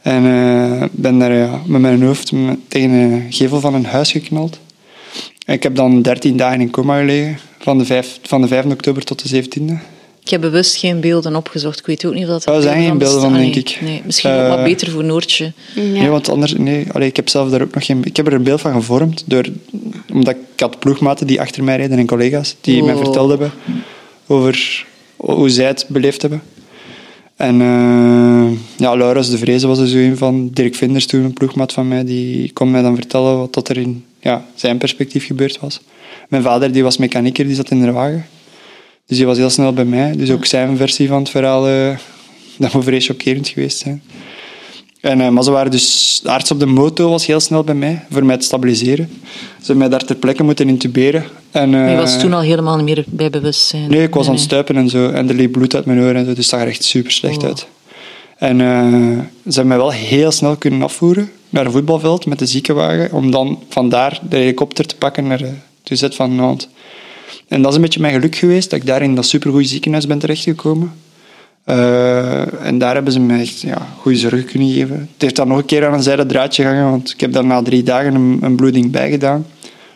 En uh, ben daar met mijn hoofd tegen een gevel van een huis geknald. Ik heb dan 13 dagen in coma gelegen, van de, 5, van de 5 oktober tot de 17e. Ik heb bewust geen beelden opgezocht. Ik weet ook niet of dat... Er zijn geen beelden van, denk ik. Nee, misschien uh, ook wat beter voor Noortje. Ja. Nee, want anders... Nee, allee, ik heb zelf daar ook nog geen... Ik heb er een beeld van gevormd, door, omdat ik had ploegmaten die achter mij reden en collega's die Oh. mij verteld hebben over hoe zij het beleefd hebben. En uh, ja, Laurens de Vreese was er zo een van. Dirk Vinders, toen een ploegmaat van mij, die kon mij dan vertellen wat dat er in ja, zijn perspectief gebeurd was. Mijn vader die was mechanieker, die zat in de wagen. Dus die was heel snel bij mij. Dus ook zijn versie van het verhaal, uh, dat moet vrij chockerend geweest zijn. En, uh, maar ze waren dus, de arts op de moto was heel snel bij mij, voor mij te stabiliseren. Ze hebben mij daar ter plekke moeten intuberen. En, uh, je was toen al helemaal niet meer bij bewustzijn? Nee, ik was nee, aan het stuipen en zo. En er liep bloed uit mijn oren en zo, dus het zag er echt super slecht oh. uit. En ze hebben mij wel heel snel kunnen afvoeren naar een voetbalveld met de ziekenwagen, om dan vandaar de helikopter te pakken naar de UZ van Nantes. En dat is een beetje mijn geluk geweest, dat ik daar in dat supergoeie ziekenhuis ben terechtgekomen. Uh, en daar hebben ze me echt ja, goede zorg kunnen geven. Het heeft dan nog een keer aan een zijde draadje gehangen, want ik heb daar na drie dagen een, een bloeding bijgedaan.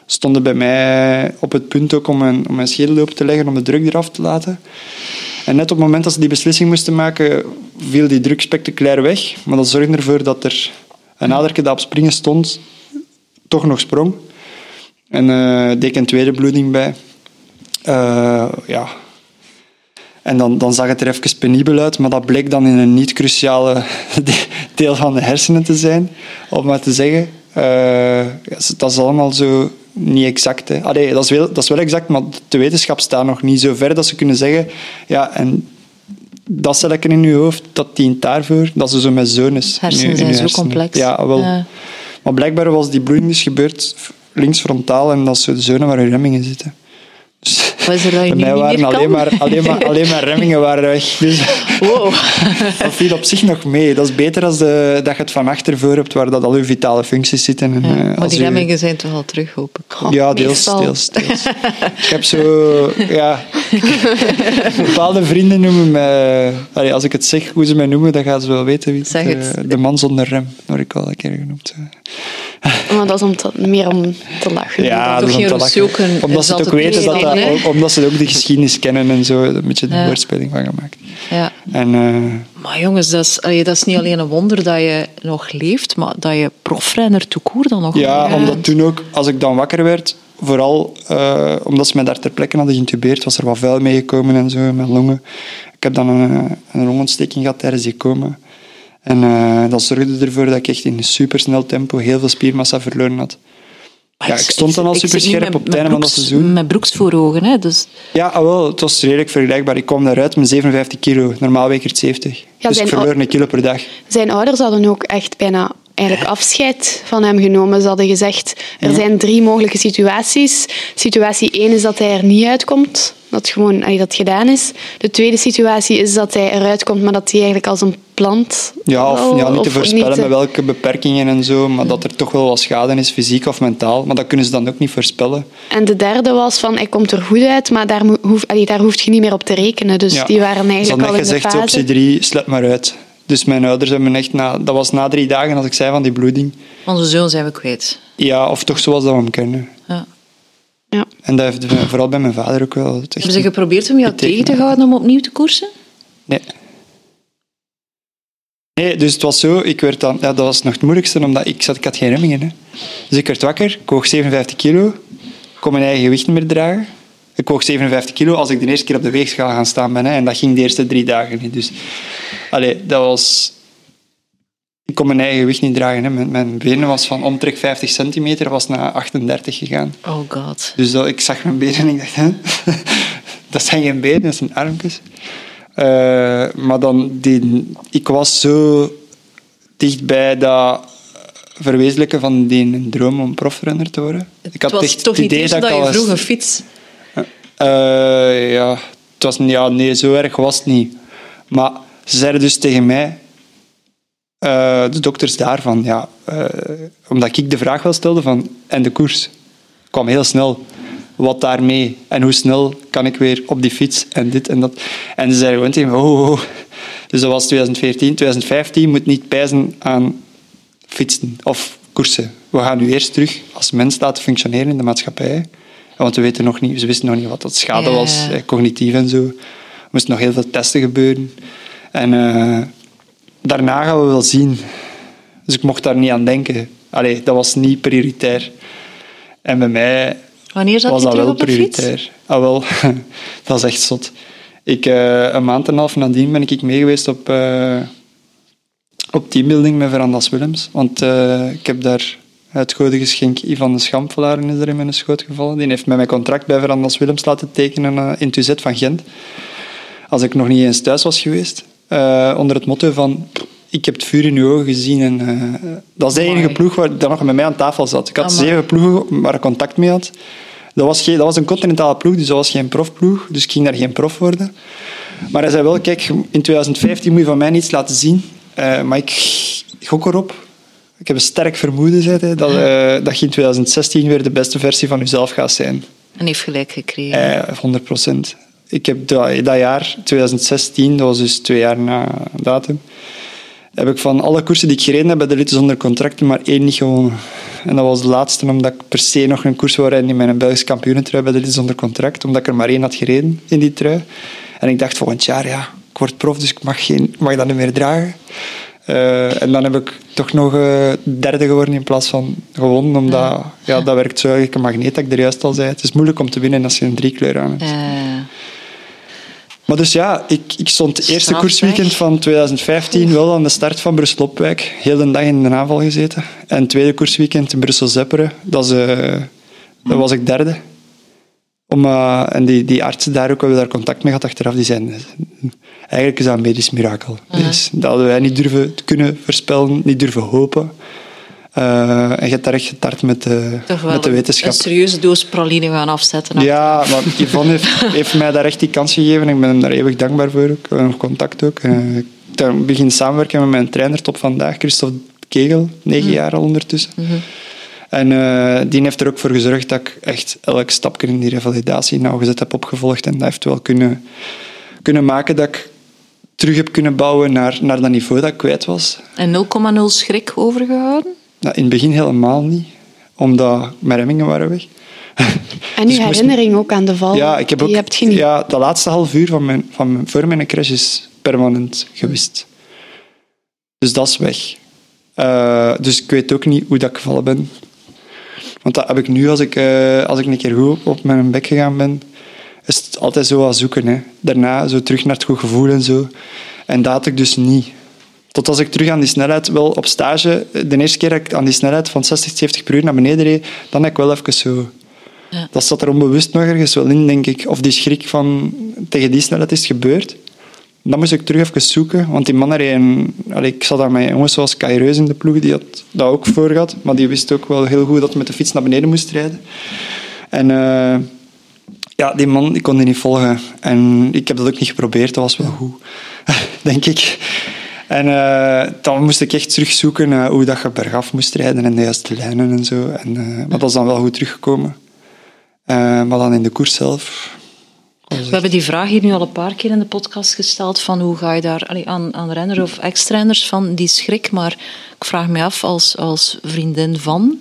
Stonden bij mij op het punt ook om mijn, om mijn schedel open te leggen, om de druk eraf te laten. En net op het moment dat ze die beslissing moesten maken, viel die druk spectaculair weg. Maar dat zorgde ervoor dat er een aderke dat op springen stond, toch nog sprong. En uh, deed een tweede bloeding bij. Uh, ja, en dan, dan zag het er even penibel uit, maar dat bleek dan in een niet-cruciale deel van de hersenen te zijn, om maar te zeggen. Uh, dat is allemaal zo niet exact. Hè. Allee, dat, is wel, dat is wel exact, maar de wetenschap staat nog niet zo ver dat ze kunnen zeggen, ja, en dat celletje in je hoofd, dat dient daarvoor, dat ze zo met zones. Hersenen zijn zo complex. Ja, wel. Ja. Maar blijkbaar was die bloeding dus gebeurd links frontaal en dat is zo de zone waar je remmingen zitten. Er bij mij waren alleen maar, alleen, maar, alleen maar remmingen waren weg. Dus Wow. dat viel op zich nog mee. Dat is beter als de, dat je het van achter voor hebt, waar dat al je vitale functies zitten. En, Ja, eh, maar die remmingen zijn toch al terug, hoop ik. Ja, deels, deels, deels. Ik heb zo... Ja... Bepaalde vrienden noemen mij... Allee, als ik het zeg, hoe ze mij noemen, dan gaan ze wel weten wie Zeg het, het. eh, De man zonder rem, word ik al een keer genoemd. Maar dat is om te, meer om te lachen. Ja, dat is om te lachen. Omdat ze het ook weten dat dat, omdat ze ook de geschiedenis kennen en zo, een beetje de Ja. woordspeling van gemaakt. Ja. En eh, Maar jongens, dat is, allee, dat is niet alleen een wonder dat je nog leeft, maar dat je profrenner toekoor dan nog ja, bent. omdat toen ook, als ik dan wakker werd, vooral eh, omdat ze mij daar ter plekke hadden geïntubeerd, was er wat vuil meegekomen en zo in mijn longen. Ik heb dan een, een longontsteking gehad tijdens die coma. En eh, dat zorgde ervoor dat ik echt in een supersnel tempo heel veel spiermassa verloren had. Ja, ik stond dan al superscherp met- op het einde van dat seizoen. Met broeks voor ogen, hè. Dus Ja, ah, wel, het was redelijk vergelijkbaar. Ik kwam daaruit met 57 kilo. Normaal weeg ik er 70. dus zijn ik verloor een kilo per dag. Zijn ouders hadden ook echt bijna eigenlijk afscheid van hem genomen. Ze hadden gezegd, er Ja. zijn drie mogelijke situaties. Situatie 1 is dat hij er niet uitkomt, dat, gewoon, allee, dat gedaan is. De tweede situatie is dat hij eruit komt, maar dat hij eigenlijk als een plant... Ja, of wel- ja, niet te voorspellen niet met welke beperkingen en zo, maar dat er toch wel wat schade is, fysiek of mentaal. Maar dat kunnen ze dan ook niet voorspellen. En de derde was van, hij komt er goed uit, maar daar, hoef, allee, daar hoeft je niet meer op te rekenen. Dus Ja. die waren eigenlijk al in net de gezegd, fase... optie 3, slet maar uit. Dus mijn ouders hebben echt na... Dat was na drie dagen, als ik zei, van die bloeding. onze zoon zijn we kwijt. Ja, of toch zoals dat we hem kennen. Ja. Ja. En dat heeft vooral bij mijn vader ook wel... Hebben ze geprobeerd om jou tegen te houden om opnieuw te koersen? Nee. Nee, dus het was zo, ik werd dan, ja, dat was nog het moeilijkste, omdat ik, zat, ik had geen remmingen. Hè. Dus ik werd wakker, ik woog 57 kilo, ik kon mijn eigen gewicht niet meer dragen. Ik woog 57 kilo als ik de eerste keer op de weegschaal gaan staan ben. Hè, en dat ging de eerste drie dagen niet. Dus allee, dat was... Ik kon mijn eigen gewicht niet dragen. Hè. Mijn, mijn benen was van omtrek 50 centimeter, was naar 38 gegaan. Oh god. Dus dat, ik zag mijn benen en ik dacht, hè? dat zijn geen benen, dat zijn armpjes. Eh, maar dan, die, ik was zo dichtbij dat verwezenlijken van die droom om profrunner te worden. Ik het was echt toch het niet idee eerst dat dat ik je vroeg een fiets... eh, ja, het was, ja, nee, zo erg was het niet. Maar ze zeiden dus tegen mij, eh, de dokters daarvan, ja, omdat ik de vraag wel stelde van, en de koers kwam heel snel. Wat daarmee en hoe snel kan ik weer op die fiets en dit en dat. En ze zeiden gewoon tegen me, oh, oh. Dus dat was 2014. 2015 moet niet pijzen aan fietsen of koersen. We gaan nu eerst terug als mens laten functioneren in de maatschappij. Want we weten nog niet, ze wisten nog niet wat dat schade was, cognitief en zo. Er moesten nog heel veel testen gebeuren. En eh, daarna gaan we wel zien. Dus ik mocht daar niet aan denken. Allee, dat was niet prioritair. En bij mij Wanneer zat was je dat wel op de fiets? prioritair. Ah, wel. dat is echt zot. Ik, eh, een maand en een half nadien ben ik mee geweest op, eh, op teambuilding met Verandas Willems. Want eh, ik heb daar het goede geschenk Ivan de Schampvelaren is er in mijn schoot gevallen. Die heeft mij mijn contract bij Verandas Willems laten tekenen in Tuzet van Gent. Als ik nog niet eens thuis was geweest. Onder het motto van... Ik heb het vuur in uw ogen gezien. En, dat is de enige ploeg waar, dat nog met mij aan tafel zat. Ik had Amai. zeven ploegen waar ik contact mee had. Dat was, geen, dat was een continentale ploeg, dus dat was geen profploeg. Dus ik ging daar geen prof worden. Maar hij zei wel, kijk, in 2015 moet je van mij niets laten zien. Eh, maar ik gok erop. Ik heb een sterk vermoeden, zei hij, dat, eh, dat je in 2016 weer de beste versie van jezelf gaat zijn. En heeft gelijk gekregen. Eh, 100 procent. Ik heb dat, dat jaar, 2016, dat was dus twee jaar na datum, heb ik van alle koersen die ik gereden heb bij de Litte zonder contracten maar één niet gewonnen. En dat was de laatste, omdat ik per se nog een koers wou rijden in mijn Belgische kampioenentrui bij de Litte zonder contract, omdat ik er maar één had gereden in die trui. En ik dacht volgend jaar, ja, ik word prof, dus ik mag, geen, mag dat niet meer dragen. Eh, en dan heb ik toch nog eh, derde geworden in plaats van gewonnen, omdat ja. dat werkt zo eigenlijk een magneet, dat ik er juist al zei. Het is moeilijk om te winnen als je een driekleur aan hebt. Eh, Maar dus ja, ik, ik stond het eerste koersweekend van 2015 wel aan de start van Brussel-Opwijk. Heel de dag in de aanval gezeten. En het tweede koersweekend in Brussel-Zepperen, dat, eh, dat was ik derde. Om, eh, en die, die artsen daar ook, we hebben daar contact mee gehad achteraf, die zeiden, eigenlijk is dat een medisch mirakel. Dus, dat hadden wij niet durven kunnen voorspellen, niet durven hopen. Eh, en je hebt daar echt getart met de, wel met de wetenschap. een serieuze doos praline gaan afzetten. Ja, maar Yvonne heeft, heeft mij daar echt die kans gegeven. Ik ben hem daar eeuwig dankbaar voor. Ook. We hebben nog contact ook. Eh, Ik begin samenwerken met mijn trainer tot vandaag, Christophe Kegel, negen jaar al ondertussen. En eh, die heeft er ook voor gezorgd dat ik echt elk stapje in die revalidatie nauwgezet heb opgevolgd. En dat heeft wel kunnen, kunnen maken dat ik terug heb kunnen bouwen naar, naar dat niveau dat ik kwijt was. En 0,0 schrik overgehouden? Nou, in het begin helemaal niet, omdat mijn remmingen waren weg. En Dus uw moest- herinnering ook aan de val, Ja, ik heb ook, hebt ja, de laatste half uur van mijn, van mijn, voor mijn crash is permanent gewist. Dus dat is weg. Eh, dus ik weet ook niet hoe dat ik gevallen ben. Want dat heb ik nu, als ik, eh, als ik een keer goed op mijn bek gegaan ben, is het altijd zo wat zoeken. Hè. Daarna zo terug naar het goed gevoel en zo. En dat had ik dus niet. Tot als ik terug aan die snelheid, wel op stage, de eerste keer dat ik aan die snelheid van 60, 70 per uur naar beneden reed, dan heb ik wel even zo... Ja. Dat zat er onbewust nog ergens wel in, denk ik. Of die schrik van tegen die snelheid is gebeurd. Dan moest ik terug even zoeken, want die mannen reden... Allee, ik zat daar met jongens zoals Kai Reus in de ploeg, die had dat ook voor gehad. Maar die wist ook wel heel goed dat hij met de fiets naar beneden moest rijden. En eh, ja, die man ik kon die niet volgen. En ik heb dat ook niet geprobeerd, dat was wel goed, denk ik. En eh, dan moest ik echt terugzoeken naar hoe dat je bergaf moest rijden en de juiste lijnen en zo. En, eh, maar dat is dan wel goed teruggekomen. Eh, maar dan in de koers zelf... We hebben die vraag hier nu al een paar keer in de podcast gesteld van hoe ga je daar allee, aan, aan renners of ex-renners van die schrik. Maar ik vraag me af als, als vriendin van,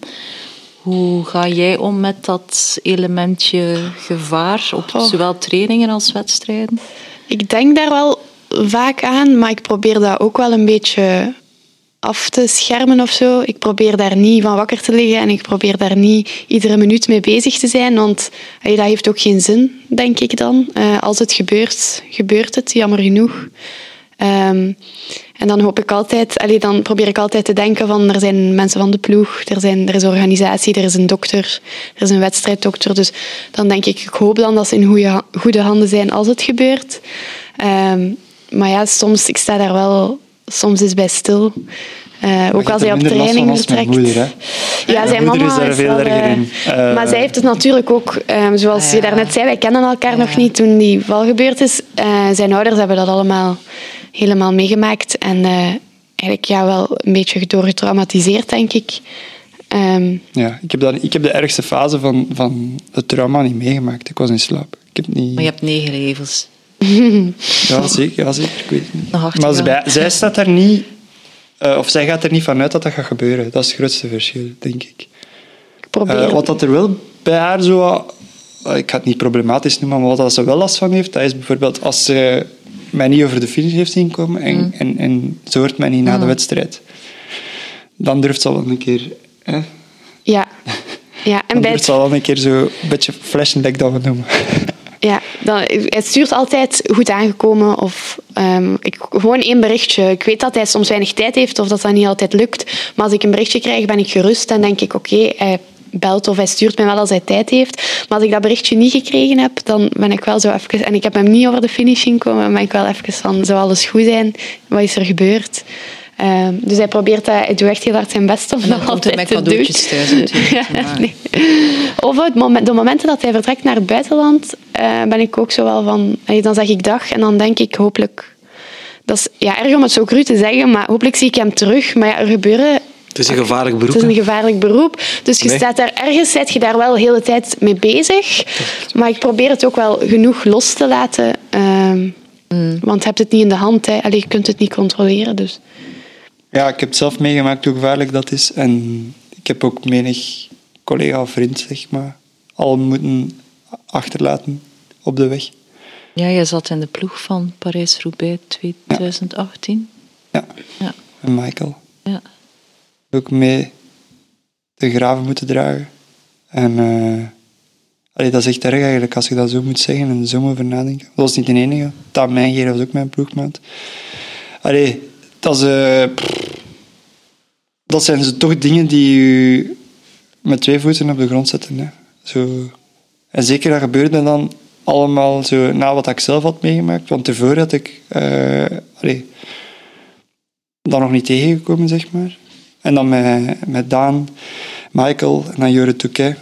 hoe ga jij om met dat elementje gevaar op Oh. zowel trainingen als wedstrijden? Ik denk daar wel vaak aan, maar ik probeer dat ook wel een beetje af te schermen of zo. Ik probeer daar niet van wakker te liggen en ik probeer daar niet iedere minuut mee bezig te zijn, want eh, dat heeft ook geen zin, denk ik dan. Eh, als het gebeurt, gebeurt het, jammer genoeg. Ehm, en dan hoop ik altijd, allee, dan probeer ik altijd te denken van er zijn mensen van de ploeg, er, zijn, er is organisatie, er is een dokter, er is een wedstrijddokter. Dus dan denk ik, ik hoop dan dat ze in goede, goede handen zijn als het gebeurt. Ehm, maar ja, soms, ik sta daar wel soms eens bij stil. Eh, ook je als hij op training vertrekt. moeder, hè? Ja, Mijn zijn moeder mama is daar veel wel, erger eh, in. Eh, maar zij heeft het natuurlijk ook, ehm, zoals Ah, je ja. daarnet zei, wij kennen elkaar nog niet toen die val gebeurd is. Eh, zijn ouders hebben dat allemaal helemaal meegemaakt. En eh, eigenlijk ja, wel een beetje door getraumatiseerd, denk ik. Ehm, Ja, ik heb, dat, ik heb de ergste fase van, van het trauma niet meegemaakt. Ik was in slaap. Ik heb niet... Maar je hebt negen levens. Ja, zeker. Ja, zeker. Ik weet het niet. Nog acht Maar zij, staat er niet... eh, of zij gaat er niet vanuit dat dat gaat gebeuren. Dat is het grootste verschil, denk ik. ik probeer... Eh, wat dat er wel bij haar zo... eh, ik ga het niet problematisch noemen, maar wat dat ze wel last van heeft, dat is bijvoorbeeld als ze mij niet over de finish heeft zien komen en, Mm. en, en ze hoort mij niet na de wedstrijd. Dan durft ze wel een keer... Hè, Ja. ja, en dan durft ze wel een keer zo een beetje flashback dat we noemen. Ja, dan, het stuurt altijd goed aangekomen of ehm, ik, gewoon één berichtje. Ik weet dat hij soms weinig tijd heeft of dat dat niet altijd lukt. Maar als ik een berichtje krijg, ben ik gerust. Dan denk ik, oké, hij belt of hij stuurt mij wel als hij tijd heeft. Maar als ik dat berichtje niet gekregen heb, dan ben ik wel zo even... En ik heb hem niet over de finish zien komen, dan ben ik wel even van, zou alles goed zijn? Wat is er gebeurd? Ehm, dus hij probeert dat, hij doet echt heel hard zijn best om dat altijd met te doen. cadeautjes thuis natuurlijk. Ja, Maar- nee. Of het moment, de momenten dat hij vertrekt naar het buitenland, eh, ben ik ook zo wel van... Dan zeg ik dag en dan denk ik hopelijk... Dat is ja, erg om het zo cru te zeggen, maar hopelijk zie ik hem terug. Maar ja, er gebeuren... Het is een gevaarlijk beroep. Het is een gevaarlijk beroep. Dus je Nee. staat daar ergens, zit je daar wel de hele tijd mee bezig. Maar ik probeer het ook wel genoeg los te laten. ehm, Want je hebt het niet in de hand. Hè. Allee, je kunt het niet controleren. Dus. Ja, ik heb het zelf meegemaakt hoe gevaarlijk dat is. En ik heb ook menig collega of vriend, zeg maar, al moeten achterlaten op de weg. Ja, jij zat in de ploeg van Parijs-Roubaix 2018. Ja, Ja. en Michael. ja. Ook mee de graven moeten dragen. En eh, allee, dat is echt erg eigenlijk, als je dat zo moet zeggen en zo over nadenken. Dat was niet de enige. Taam Mijngeer was ook mijn ploegmaat. Allee, dat dat zijn zo toch dingen die je met twee voeten op de grond zetten. Hè. Zo. En zeker dat gebeurde dan allemaal zo na wat ik zelf had meegemaakt. Want tevoren had ik allee, dat nog niet tegengekomen, zeg maar. En dan met, met Daan, Michael en dan Jure Touquet.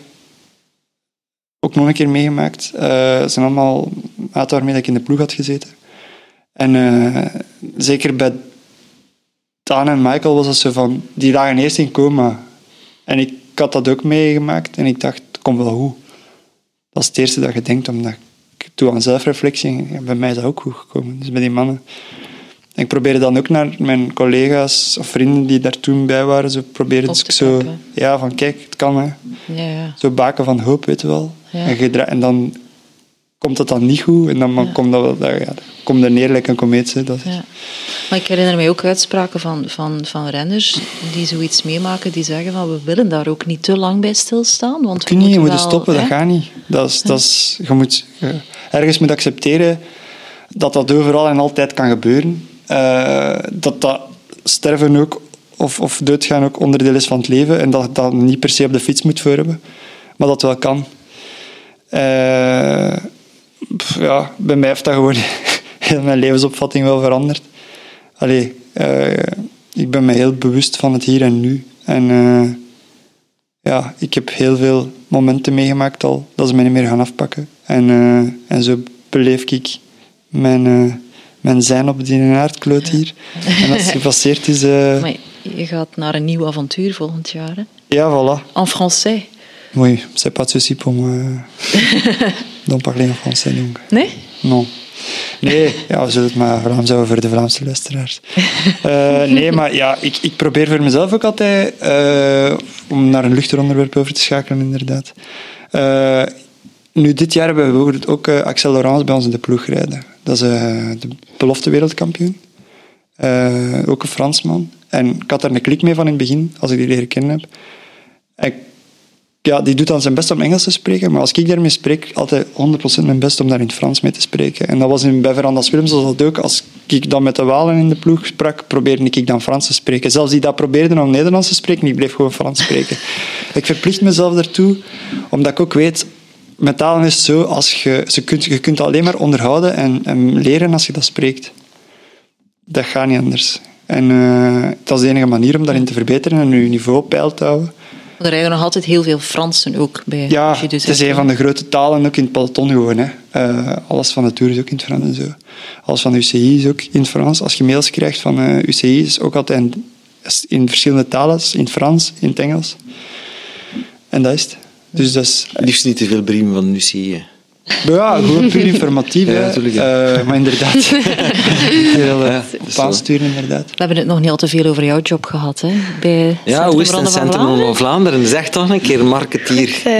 Ook nog een keer meegemaakt. Het zijn allemaal maten waarmee ik in de ploeg had gezeten. En eh, zeker bij Daan en Michael was het zo van... Die lagen eerst in coma. En ik had dat ook meegemaakt. En ik dacht, het komt wel goed. Dat is het eerste dat je denkt, omdat ik doe aan zelfreflectie. Ja, bij mij is dat ook goed gekomen. Dus bij die mannen. En ik probeerde dan ook naar mijn collega's of vrienden die daar toen bij waren, zo probeerde Op dus zo, ja, van kijk, het kan hè. Ja, ja. Zo baken van hoop, weet je wel. En, en dan komt het dan niet goed en dan Ja. komt dat wel, ja, komt er neer like een komeet. hè. Dat is- Ja. Maar ik herinner mij ook uitspraken van, van, van renners die zoiets meemaken, die zeggen van we willen daar ook niet te lang bij stilstaan. Want we kun je niet, je moet stoppen, dat gaat niet. Dat is, dat is, je moet je ergens moet accepteren dat dat overal en altijd kan gebeuren. Eh, dat dat sterven ook, of, of doodgaan ook onderdeel is van het leven. En dat dat niet per se op de fiets moet voor hebben. Maar dat wel kan. Eh, ja, bij mij heeft dat gewoon heel mijn levensopvatting wel veranderd. Allee, eh, ik ben me heel bewust van het hier en nu. En eh, ja, ik heb heel veel momenten meegemaakt al dat ze mij niet meer gaan afpakken. En, eh, en zo beleef ik mijn, mijn zijn op die aardkloot hier. En als het gepasseerd is... Maar je gaat naar een nieuw avontuur volgend jaar. Hè? ja, voilà. En français. Oui, c'est pas de souci pour moi. D'en parler en français, donc. Nee? Non. Nee, ja, we zullen het maar Vlaams houden voor de Vlaamse luisteraars. Eh, nee, maar ja, ik, ik probeer voor mezelf ook altijd, eh, om naar een luchtig onderwerp over te schakelen, inderdaad. Eh, nu, dit jaar hebben we bijvoorbeeld ook Axel Laurence bij ons in de ploeg rijden. Dat is de belofte wereldkampioen. Ook een Fransman. En ik had daar een klik mee van in het begin, als ik die leren kennen heb. En ja, die doet dan zijn best om Engels te spreken, maar als ik daarmee spreek, altijd 100% mijn best om daar in het Frans mee te spreken. En dat was in, bij Verandas Willems was dat ook. Als ik dan met de Walen in de ploeg sprak, probeerde ik dan Frans te spreken. Zelfs die dat probeerden om Nederlands te spreken, ik bleef gewoon Frans spreken. ik verplicht mezelf daartoe, omdat ik ook weet, met talen is het zo, als je, ze kunt, je kunt alleen maar onderhouden en, en leren als je dat spreekt. Dat gaat niet anders. En eh, dat is de enige manier om daarin te verbeteren en je niveau op peil te houden. Er rijden nog altijd heel veel Fransen ook bij. Ja, dus het is een van de grote talen ook in het peloton gewoon. Hè. Eh, alles van de Tour is ook in het Frans en zo. Alles van de UCI is ook in het Frans. Als je mails krijgt van eh UCI, is ook altijd in, in verschillende talen. In het Frans, in het Engels. En dat is het. Dus dat is... Liefst niet te veel brieven van UCI. Ja, gewoon puur informatief. Ja, Eh, maar inderdaad. Heel Ja, zo. aansturen, inderdaad. We hebben het nog niet al te veel over jouw job gehad. Hè? Bij Ja, hoe is het in Centrum Vlaanderen? van Vlaanderen? Zeg toch een keer, marketeer. Eh,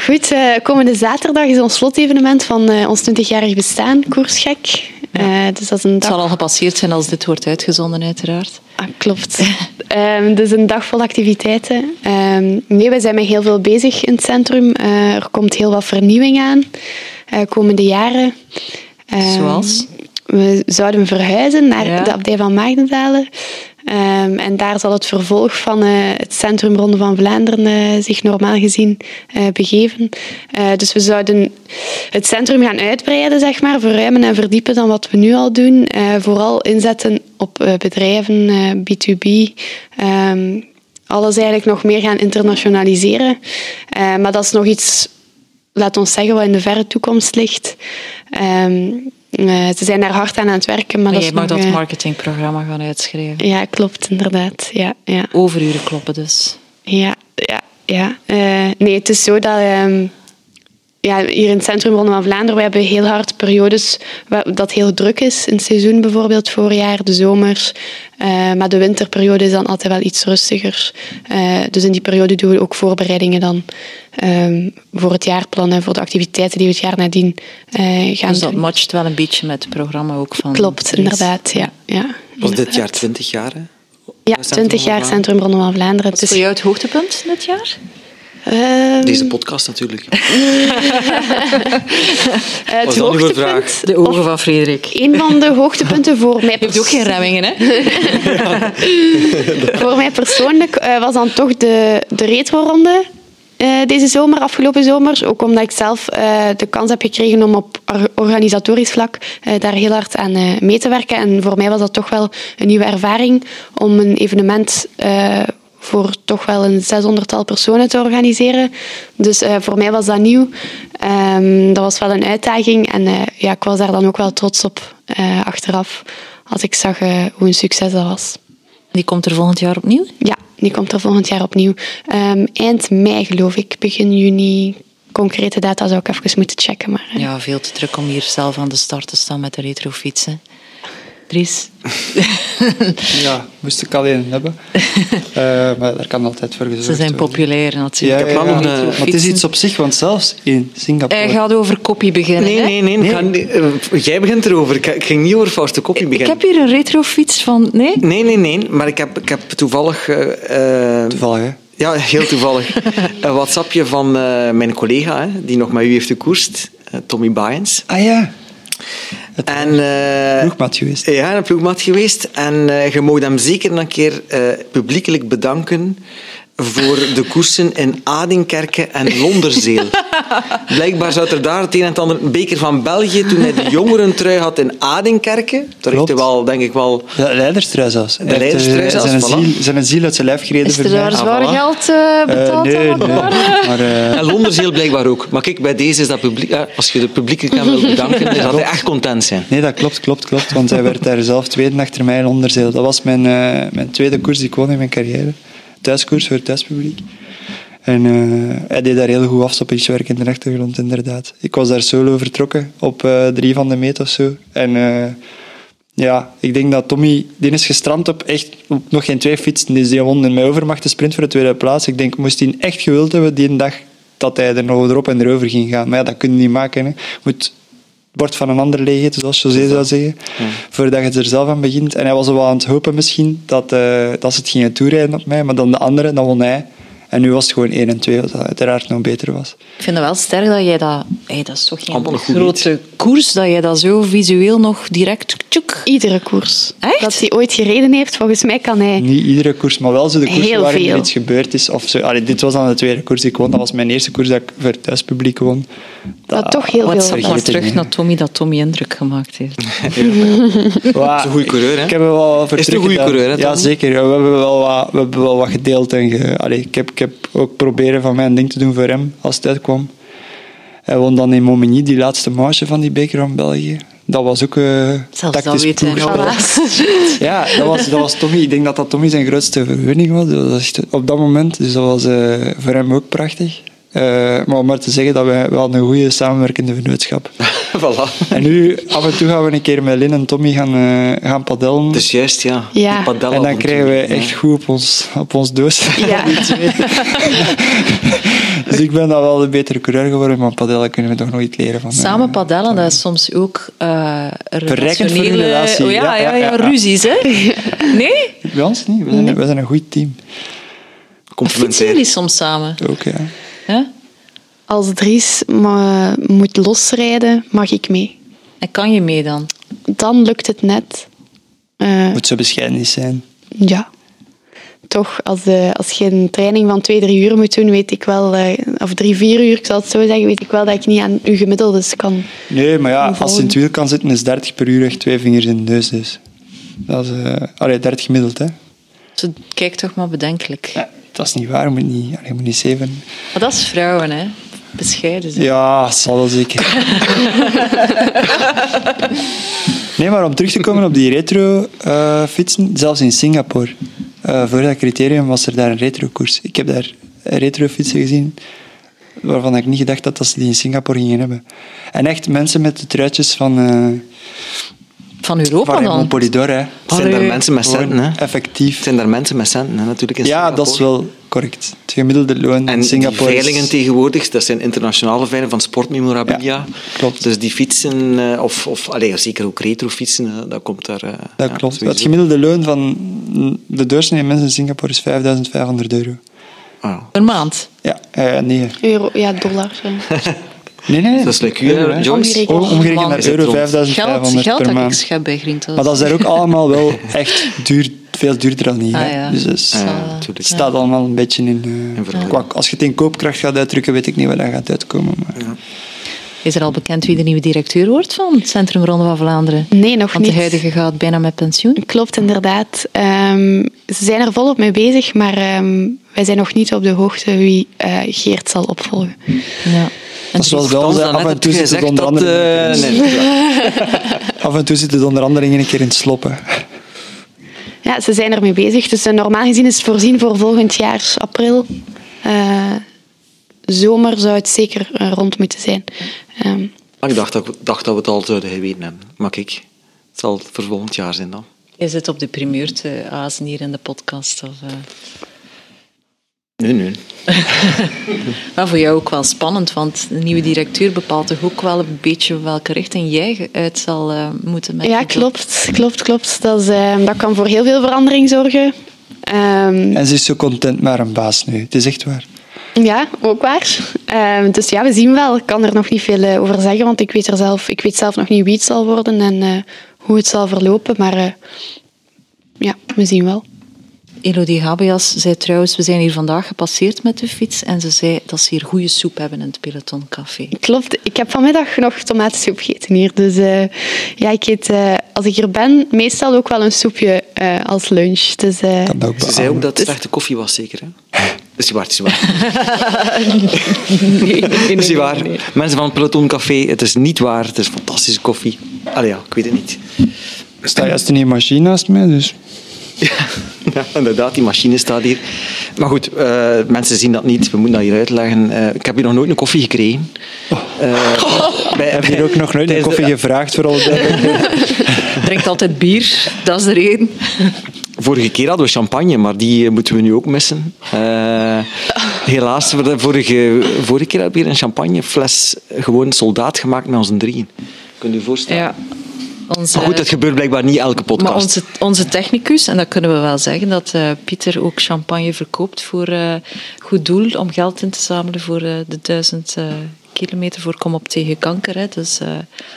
goed, eh, komende zaterdag is ons slotevenement van eh, ons 20-jarig bestaan, Koersgek. Eh, dus dat is een Het zal al gepasseerd zijn als dit wordt uitgezonden, uiteraard. Ah, klopt. Ehm dus een dag vol activiteiten. Ehm, nee, wij zijn met heel veel bezig in het centrum. Eh, er komt heel wat vernieuwing aan eh komende jaren. Ehm, Zoals? We zouden verhuizen naar Ja. de abdij van Maagdendalen. Ehm, en daar zal het vervolg van eh, het centrum Ronde van Vlaanderen eh, zich normaal gezien eh, begeven. Dus we zouden het centrum gaan uitbreiden, zeg maar, verruimen en verdiepen dan wat we nu al doen. Vooral inzetten op bedrijven, eh, B2B. ehm, alles eigenlijk nog meer gaan internationaliseren. Maar dat is nog iets, laat ons zeggen, wat in de verre toekomst ligt. Ehm, eh, ze zijn daar hard aan aan het werken, maar Maar dat jij mag nog, dat eh, marketingprogramma gaan uitschrijven. ja, klopt, inderdaad. Ja, ja, Overuren kloppen dus. ja, ja. ja. Eh, nee, het is zo dat... ehm, ja, hier in het centrum Ronde van Vlaanderen, we hebben heel hard periodes dat heel druk is. In het seizoen bijvoorbeeld, voorjaar, de zomers. Eh, maar de winterperiode is dan altijd wel iets rustiger. Eh, dus in die periode doen we ook voorbereidingen dan ehm, voor het jaarplan en voor de activiteiten die we het jaar nadien eh, gaan Dus dat doen. matcht wel een beetje met het programma ook van... Klopt, inderdaad. Ja, ja, Was dit jaar inderdaad. 20 jaar, hè? Ja, Centrum 20 van jaar. Centrum Ronde van Vlaanderen. Wat Het is is- voor jou het hoogtepunt dit jaar? Ehm, Deze podcast natuurlijk. Eh, het Was hoogtepunt, vraag? De ogen van Frederik. Je een van de hoogtepunten voor mij, hebt ook geen remmingen, hè? voor mij persoonlijk eh, was dan toch de, de retro-ronde eh, deze zomer, afgelopen zomer. Ook omdat ik zelf eh, de kans heb gekregen om op or- organisatorisch vlak eh, daar heel hard aan eh, mee te werken. En voor mij was dat toch wel een nieuwe ervaring om een evenement eh, voor toch wel een 600-tal personen te organiseren. Dus eh, voor mij was dat nieuw. Ehm, dat was wel een uitdaging. En eh, ja, ik was daar dan ook wel trots op eh, achteraf, als ik zag hoe een succes dat was. Die komt er volgend jaar opnieuw. Ja, die komt er volgend jaar opnieuw. Ehm, eind mei geloof ik, begin juni. Concrete data zou ik even moeten checken. Maar, Ja, veel te druk om hier zelf aan de start te staan met de retrofietsen. Dries? Ja, moest ik alleen hebben. Eh, maar daar kan altijd voor gezorgd Ze zijn populair Ja, natuurlijk. ja, heb wel ja. nog een- Maar het is iets op zich, want zelfs in Singapore... Hij gaat over kopie beginnen. Nee, hè? nee, nee. ik ga niet- eh, jij begint erover. Ik, ik ging niet over Koppie Ik beginnen. heb hier een retrofiets van... Nee? Nee, nee, nee. Maar ik heb, ik heb toevallig... eh, Toevallig, hè? Ja, heel toevallig. een WhatsAppje van eh, mijn collega, hè, die nog met u heeft gekoerst, Tommy Baaiens. Ah ja. En, eh, Ploegmaat geweest. Ja, een ploegmaat geweest. En eh, je mag hem zeker een keer eh, publiekelijk bedanken voor de koersen in Adinkerke en Londerzeel. Blijkbaar zou er daar het een en het ander... Een beker van België, toen hij de jongerentrui had in Adinkerke. Daar heeft hij wel, denk ik wel... Ja, leiderstrui zelfs. Heeft, leiderstrui eh, zelfs, zijn, voilà. ziel, zijn ziel uit zijn lijf gereden Is voor er daar Ah, zwaar voilà. geld eh, Eh, betaald nee, nee. Maar, eh, En Londerzeel blijkbaar ook. Maar kijk, bij deze is dat publiek... Als je de publiek kan wil bedanken, dan gaat hij echt content zijn. Nee, dat klopt, klopt, klopt. Want hij werd daar zelf tweede achter mij in Onderzeel. Dat was mijn, eh, mijn tweede koers die ik won in mijn carrière. Thuiskoers voor thuispubliek. En eh, hij deed daar heel goed afstoppingswerk in de achtergrond, inderdaad. Ik was daar solo vertrokken op eh, drie van de meet of zo. En eh, ja, ik denk dat Tommy, die is gestrand op echt nog geen twee fietsen. Dus die won in mijn overmacht de sprint voor de tweede plaats. Ik denk, moest hij echt gewild hebben die dag dat hij er nog erop en erover ging gaan. Maar ja, dat kun je niet maken. Moet bord van een ander leeg eten, zoals José zou zeggen. Voordat je er zelf aan begint. En hij was wel aan het hopen misschien dat, eh, dat ze het gingen toerijden op mij. Maar dan de andere, dan won hij. En nu was het gewoon 1 en 2, wat uiteraard nog beter was. Ik vind het wel sterk dat jij dat... Hey, dat is toch geen Allemaal een goed grote koers, dat jij dat zo visueel nog direct... Tjoek. Iedere koers. Echt? Dat hij ooit gereden heeft, volgens mij kan hij... Niet iedere koers, maar wel zo de koers waarin er veel. iets gebeurd is. Of zo. Allee, dit was dan de tweede koers die ik won. Dat was mijn eerste koers dat ik voor het thuispubliek won. Dat toch heel Wat veel. vergeten terug naar Tommy, dat Tommy indruk gemaakt heeft. Wow. is een goede coureur, hè? Ik heb wel Is het een goede coureur, hè, Ja, zeker. Ja, We hebben wel wat, we hebben wel wat gedeeld. En ge, allee, ik, heb, ik heb ook proberen van mijn ding te doen voor hem als het uitkwam. Hij won dan in Momigny die laatste marge van die beker van België. Dat was ook uh, Zelfs tactisch ploegspel. Ja, dat was, dat was Tommy. Ik denk dat dat Tommy zijn grootste vergunning was. Dat was echt op dat moment. Dus dat was eh, voor hem ook prachtig. Eh, maar om maar te zeggen dat wij wel een goede samenwerkende vennootschap. voilà. En nu, af en toe gaan we een keer met Lin en Tommy gaan, eh, gaan padellen. Dus juist, ja. Ja. En dan krijgen wij echt goed op ons, op ons doos. Ja. dus ik ben dan wel de betere coureur geworden, maar padellen kunnen we toch nog iets leren van. eh, Samen padellen, dat is soms ook uh, relatie. Oh, ja, ja, Ja, ja, ja, ja. ruzies, hè? Nee? Bij ons niet, we zijn, we zijn een goed team. Fietsen Complimentair. jullie soms samen? Ook, ja. Ja? Als Dries moet losrijden, mag ik mee. En kan je mee dan? Dan lukt het net. Eh, Moet zo bescheiden niet zijn. ja. Toch, als, de, als je een training van twee, drie uur moet doen, weet ik wel, eh, of drie, vier uur, ik zal het zo zeggen, weet ik wel dat ik niet aan uw gemiddeldes kan. Nee, maar ja, als je in het wiel kan zitten, is 30 per uur echt twee vingers in de neus. Dus. Dat is, eh allee, 30 gemiddeld, hè. Zo, kijk toch maar bedenkelijk. Ja, dat is niet waar, je moet niet, allee, je moet niet zeven. Maar dat is vrouwen, hè? Bescheiden zijn. Ja, zal wel zeker. nee, maar om terug te komen op die retro eh, fietsen, zelfs in Singapore. eh, voor dat criterium was er daar een retro-koers. Ik heb daar retro fietsen gezien waarvan ik niet gedacht had dat ze die in Singapore gingen hebben. En echt mensen met de truitjes van, eh Van Europa van dan? Polidor. Hè. Zijn daar mensen met centen, hè. Effectief. zijn daar mensen met centen, hè, natuurlijk. In Ja, Singapore. dat is wel correct. Het gemiddelde loon in En die Singapore is- veilingen tegenwoordig, dat zijn internationale veilingen van sportmemorabilia. Ja, klopt. Dus die fietsen, eh, of, of allee, zeker ook retrofietsen, dat komt daar... eh, Dat ja, klopt. sowieso. Het gemiddelde loon van de doorsnee mensen in Singapore is 5500 euro. Ah. Per maand. Ja, eh, nee. Euro, ja, dollar. Nee, nee. Dat is Euro. Joyce? Omgerekend. Oh, naar euro rond. 5500 Geld, geld per dat ik maand. schep bij Grintos. Maar dat is daar ook allemaal wel echt duur, veel duurder dan hier. hè. Ah, ja. Dus het Ja, het staat allemaal een beetje in... eh, qua- als je het in koopkracht gaat uitdrukken, weet ik niet waar dat gaat uitkomen. Maar... Is er al bekend wie de nieuwe directeur wordt van het Centrum Ronde van Vlaanderen? Nee, nog Want niet. de huidige gaat bijna met pensioen. Klopt, inderdaad. Ehm, ze zijn er volop mee bezig, maar ehm, wij zijn nog niet op de hoogte wie eh, Geert zal opvolgen. Ja. En is zoals bij ons, daarnet af en toe je zit het gezegd onder dat, andere... eh, nee, Af en toe zit het onder andere in een keer in het sloppen. Ja, ze zijn ermee bezig. Dus eh, normaal gezien is het voorzien voor volgend jaar, april. Eh, zomer zou het zeker eh, rond moeten zijn. Ehm, Maar ik dacht dat, dacht dat we het al zouden geweten hebben. Maar kijk, het zal voor volgend jaar zijn dan. Je zit op de primeur te azen hier in de podcast. Of, eh. Nee, nee. Maar voor jou ook wel spannend, want de nieuwe directeur bepaalt toch ook wel een beetje welke richting jij uit zal eh, moeten met ja, klopt, klopt, klopt. Dat, is, eh, dat kan voor heel veel verandering zorgen. Ehm, En ze is zo content met haar baas nu. Het is echt waar. Ja, ook waar. Ehm, dus ja, we zien wel. Ik kan er nog niet veel eh, over zeggen, want ik weet, er zelf, ik weet zelf nog niet wie het zal worden en eh, hoe het zal verlopen. Maar eh, ja, we zien wel. Elodie Habeas zei trouwens, we zijn hier vandaag gepasseerd met de fiets en ze zei dat ze hier goede soep hebben in het Peloton Café. Klopt, ik heb vanmiddag nog tomatensoep gegeten hier. Dus eh, ja, ik eet, eh, als ik hier ben, meestal ook wel een soepje eh, als lunch. Dus, eh, Kan dat ook Ze zei ook dat het slechte koffie was, zeker. Hè? Dat is niet waar, het is waar. nee, nee, Dat is niet waar. Mensen van het Peloton Café, het is niet waar. Het is fantastische koffie. Allee ja, ik weet het niet. Er staat juist een machine naast mij, dus... Ja, inderdaad, die machine staat hier. Maar goed, eh, mensen zien dat niet. We moeten dat hier uitleggen. Eh, ik heb hier nog nooit een koffie gekregen. Eh, bij- Ik heb hier ook nog nooit een de- koffie gevraagd, voor alle duidelijkheid. Drinkt altijd bier, dat is de reden. Vorige keer hadden we champagne, maar die eh, moeten we nu ook missen. Eh, helaas, voor de vorige, vorige keer hebben we hier een champagnefles gewoon soldaat gemaakt met onze drieën. Kunt u je voorstellen? Ja. Onze, Maar goed, dat gebeurt blijkbaar niet elke podcast. maar onze, onze technicus, en dat kunnen we wel zeggen, dat eh, Pieter ook champagne verkoopt voor eh, goed doel, om geld in te zamelen voor eh, de duizend eh, kilometer voor Kom op tegen kanker. Hè. Dus, eh,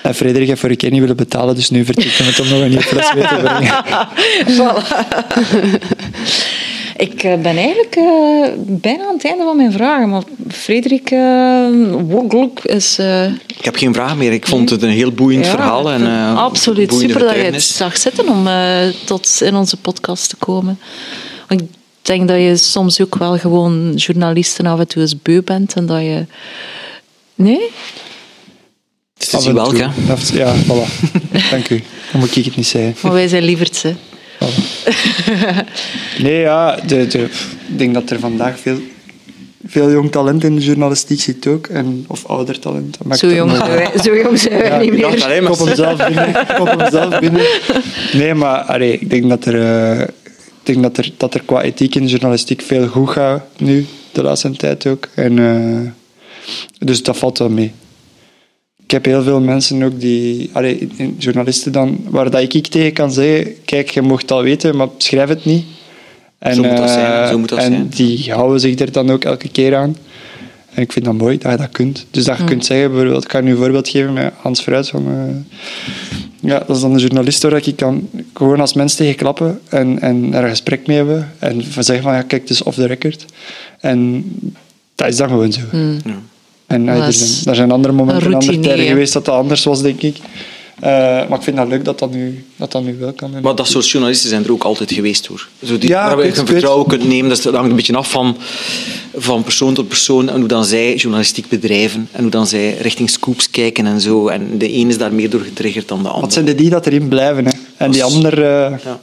En Frederik heeft vorige keer niet willen betalen, dus nu vertrekt hij met om nog een nieuw fles mee te brengen. Ik eh, ben eigenlijk eh, bijna aan het einde van mijn vragen, maar Frederik uh, is... eh, Ik heb geen vraag meer. Ik vond het een heel boeiend ja, verhaal. En, eh, absoluut super dat je het zag zitten om eh, tot in onze podcast te komen. Want ik denk dat je soms ook wel gewoon journalisten af en toe eens beu bent en dat je... Nee? Het is welk, toe. hè. Ja, voilà. Dank u. Dan moet ik het niet zeggen. Maar wij zijn lieverds, hè. Nee, ja, de, de, ik denk dat er vandaag veel, veel jong talent in de journalistiek zit ook. En, of ouder talent. Dat maakt Zo jong zijn wij, zo jong zijn wij Ja, niet meer. alleen maar- Kop hem zelf binnen. Kop hem zelf binnen. Nee, maar allee, ik denk, dat er, eh, ik denk dat, er, dat er qua ethiek in de journalistiek veel goed gaat nu, de laatste tijd ook. En, eh, dus dat valt wel mee. Ik heb heel veel mensen ook die, allee, journalisten dan, waar dat ik, ik tegen kan zeggen, kijk, je mocht het al weten, maar schrijf het niet. En, Zo moet dat zijn, eh, zo moet dat en zijn. die houden zich er dan ook elke keer aan. En ik vind dat mooi dat je dat kunt. Dus dat je kunt zeggen, bijvoorbeeld, ik kan nu een voorbeeld geven met Hans Fruit. Van, eh, ja, dat is dan een journalist waar ik kan gewoon als mens tegen klappen en, en er een gesprek mee hebben. En van zeggen van, ja, kijk, het is off the record. En dat is dan gewoon zo. En Maar eh, dat er, zijn, er zijn andere momenten een en andere tijden geweest dat dat anders was, denk ik. Eh, maar ik vind dat leuk dat dat nu, dat dat nu wel kan. En- Maar dat soort journalisten zijn er ook altijd geweest hoor. Zo die, Ja, waar je weet- vertrouwen kunt nemen, dat, hangt een beetje af van, van persoon tot persoon en hoe dan zij journalistiek bedrijven en hoe dan zij richting scoops kijken en zo. En de een is daar meer door getriggerd dan de ander. Wat zijn de die dat erin blijven? Hè? En die andere... eh, Ja.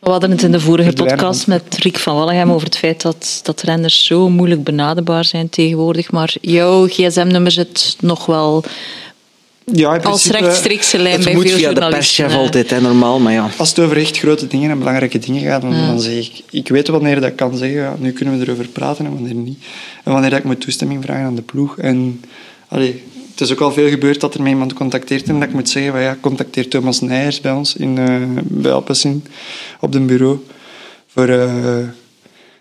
We hadden het in de vorige podcast met Riek van Wallegem over het feit dat, dat renners zo moeilijk benaderbaar zijn tegenwoordig. Maar jouw gsm-nummer zit nog wel ja, in als rechtstreekse lijn Het bij moet veel via de perschef altijd, hè, normaal, maar ja. Als het over echt grote dingen en belangrijke dingen gaat, dan, dan zeg ik... Ik weet wanneer dat ik kan zeggen, ja, nu kunnen we erover praten en wanneer niet. En wanneer dat ik moet toestemming vragen aan de ploeg. En allee, het is ook al veel gebeurd dat er mij iemand contacteert en dat ik moet zeggen, van, ja, contacteer Thomas Nijers bij ons in, eh bij Alpecin op het bureau. Voor eh,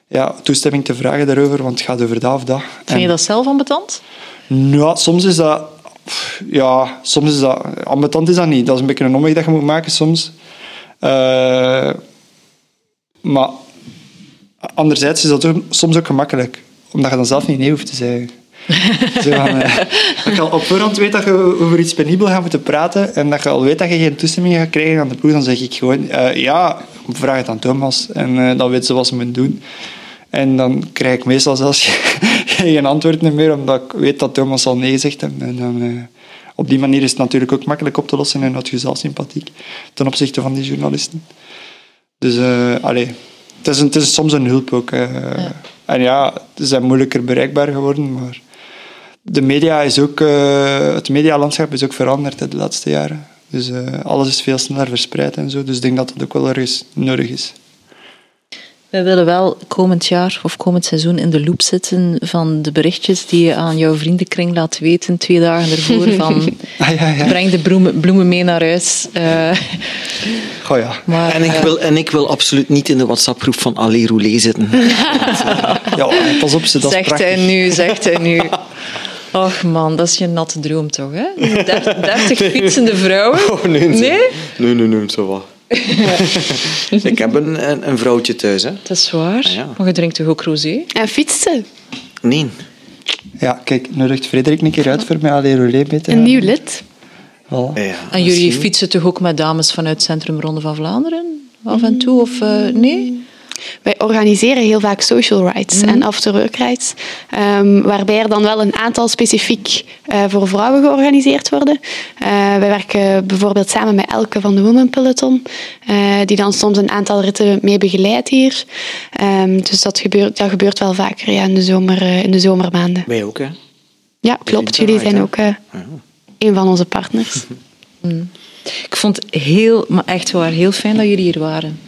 ja, toestemming te vragen daarover, want het gaat over dat of dat. Vind je dat zelf ambetant? Ja, soms is dat... Ja, soms is dat... Ambetant is dat niet. Dat is een beetje een omweg dat je moet maken soms. Eh, maar anderzijds is dat soms ook gemakkelijk. Omdat je dan zelf niet nee hoeft te zeggen. Zo van, dat je al op voorhand weet dat je over iets penibel gaat moeten praten en dat je al weet dat je geen toestemming gaat krijgen aan de ploeg, dan zeg ik gewoon, eh, ja, vraag het aan Thomas. En eh, dan weet ze wat ze moeten doen. En dan krijg ik meestal zelfs geen antwoord meer, omdat ik weet dat Thomas al nee zegt. En, dan, eh, op die manier is het natuurlijk ook makkelijk op te lossen en had je zelf sympathiek ten opzichte van die journalisten. Dus, allee, het is, een, het is soms een hulp ook. En ja, ze zijn moeilijker bereikbaar geworden, maar de media is ook, eh, het medialandschap is ook veranderd hè, de laatste jaren. Dus eh, alles is veel sneller verspreid en zo. Dus ik denk dat dat ook wel ergens nodig is. We Wij willen wel komend jaar of komend seizoen in de loop zitten van de berichtjes die je aan jouw vriendenkring laat weten twee dagen ervoor van Ah, ja, ja. breng de bloemen, bloemen mee naar huis. Eh, Goh ja. maar, En ik, wil, en ik wil absoluut niet in de WhatsApp-groep van Allee Roulet zitten. ja. Pas op, ze, dat zegt prachtig. hij nu, zegt hij nu. Och man, dat is je natte droom toch, hè? Der- Dertig fietsende vrouwen? Oh, nee, Nee? Nee, nee, nee, zo wat. ik heb een, een, een vrouwtje thuis, hè. Dat is waar. Ah, ja. Maar je drinkt toch ook rosé? En fietsen. Nee. Ja, kijk, nodigt Frederik een keer uit voor mij Allee Roulet mee te Een nieuw lid. Ja, Voilà. En jullie misschien. fietsen toch ook met dames vanuit Centrum Ronde van Vlaanderen? Af en toe? Of eh, nee? Wij organiseren heel vaak social rides en afterwork rides, ehm, waarbij er dan wel een aantal specifiek eh, voor vrouwen georganiseerd worden. Eh, wij werken bijvoorbeeld samen met Elke van de Women Peloton, eh, die dan soms een aantal ritten mee begeleidt hier. Ehm, dus dat gebeurt, dat gebeurt wel vaker ja, in, de zomer, eh, in de zomermaanden. Wij ook, hè. Ja, klopt. Jullie zijn ook eh, een van onze partners. Ik vond het heel, maar echt waar, heel fijn dat jullie hier waren.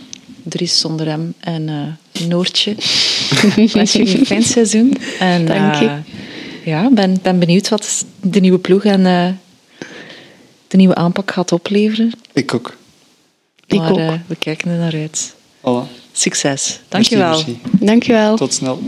Dries zonder hem en eh, Noortje. Ik wens jullie een fijn seizoen. En, Dank je. eh, ja, ben, ben benieuwd wat de nieuwe ploeg en eh, de nieuwe aanpak gaat opleveren. Ik ook. Ik maar ook. eh, we kijken er naar uit. Voilà. Succes. Dankjewel. Merci, merci. Dankjewel. Tot snel.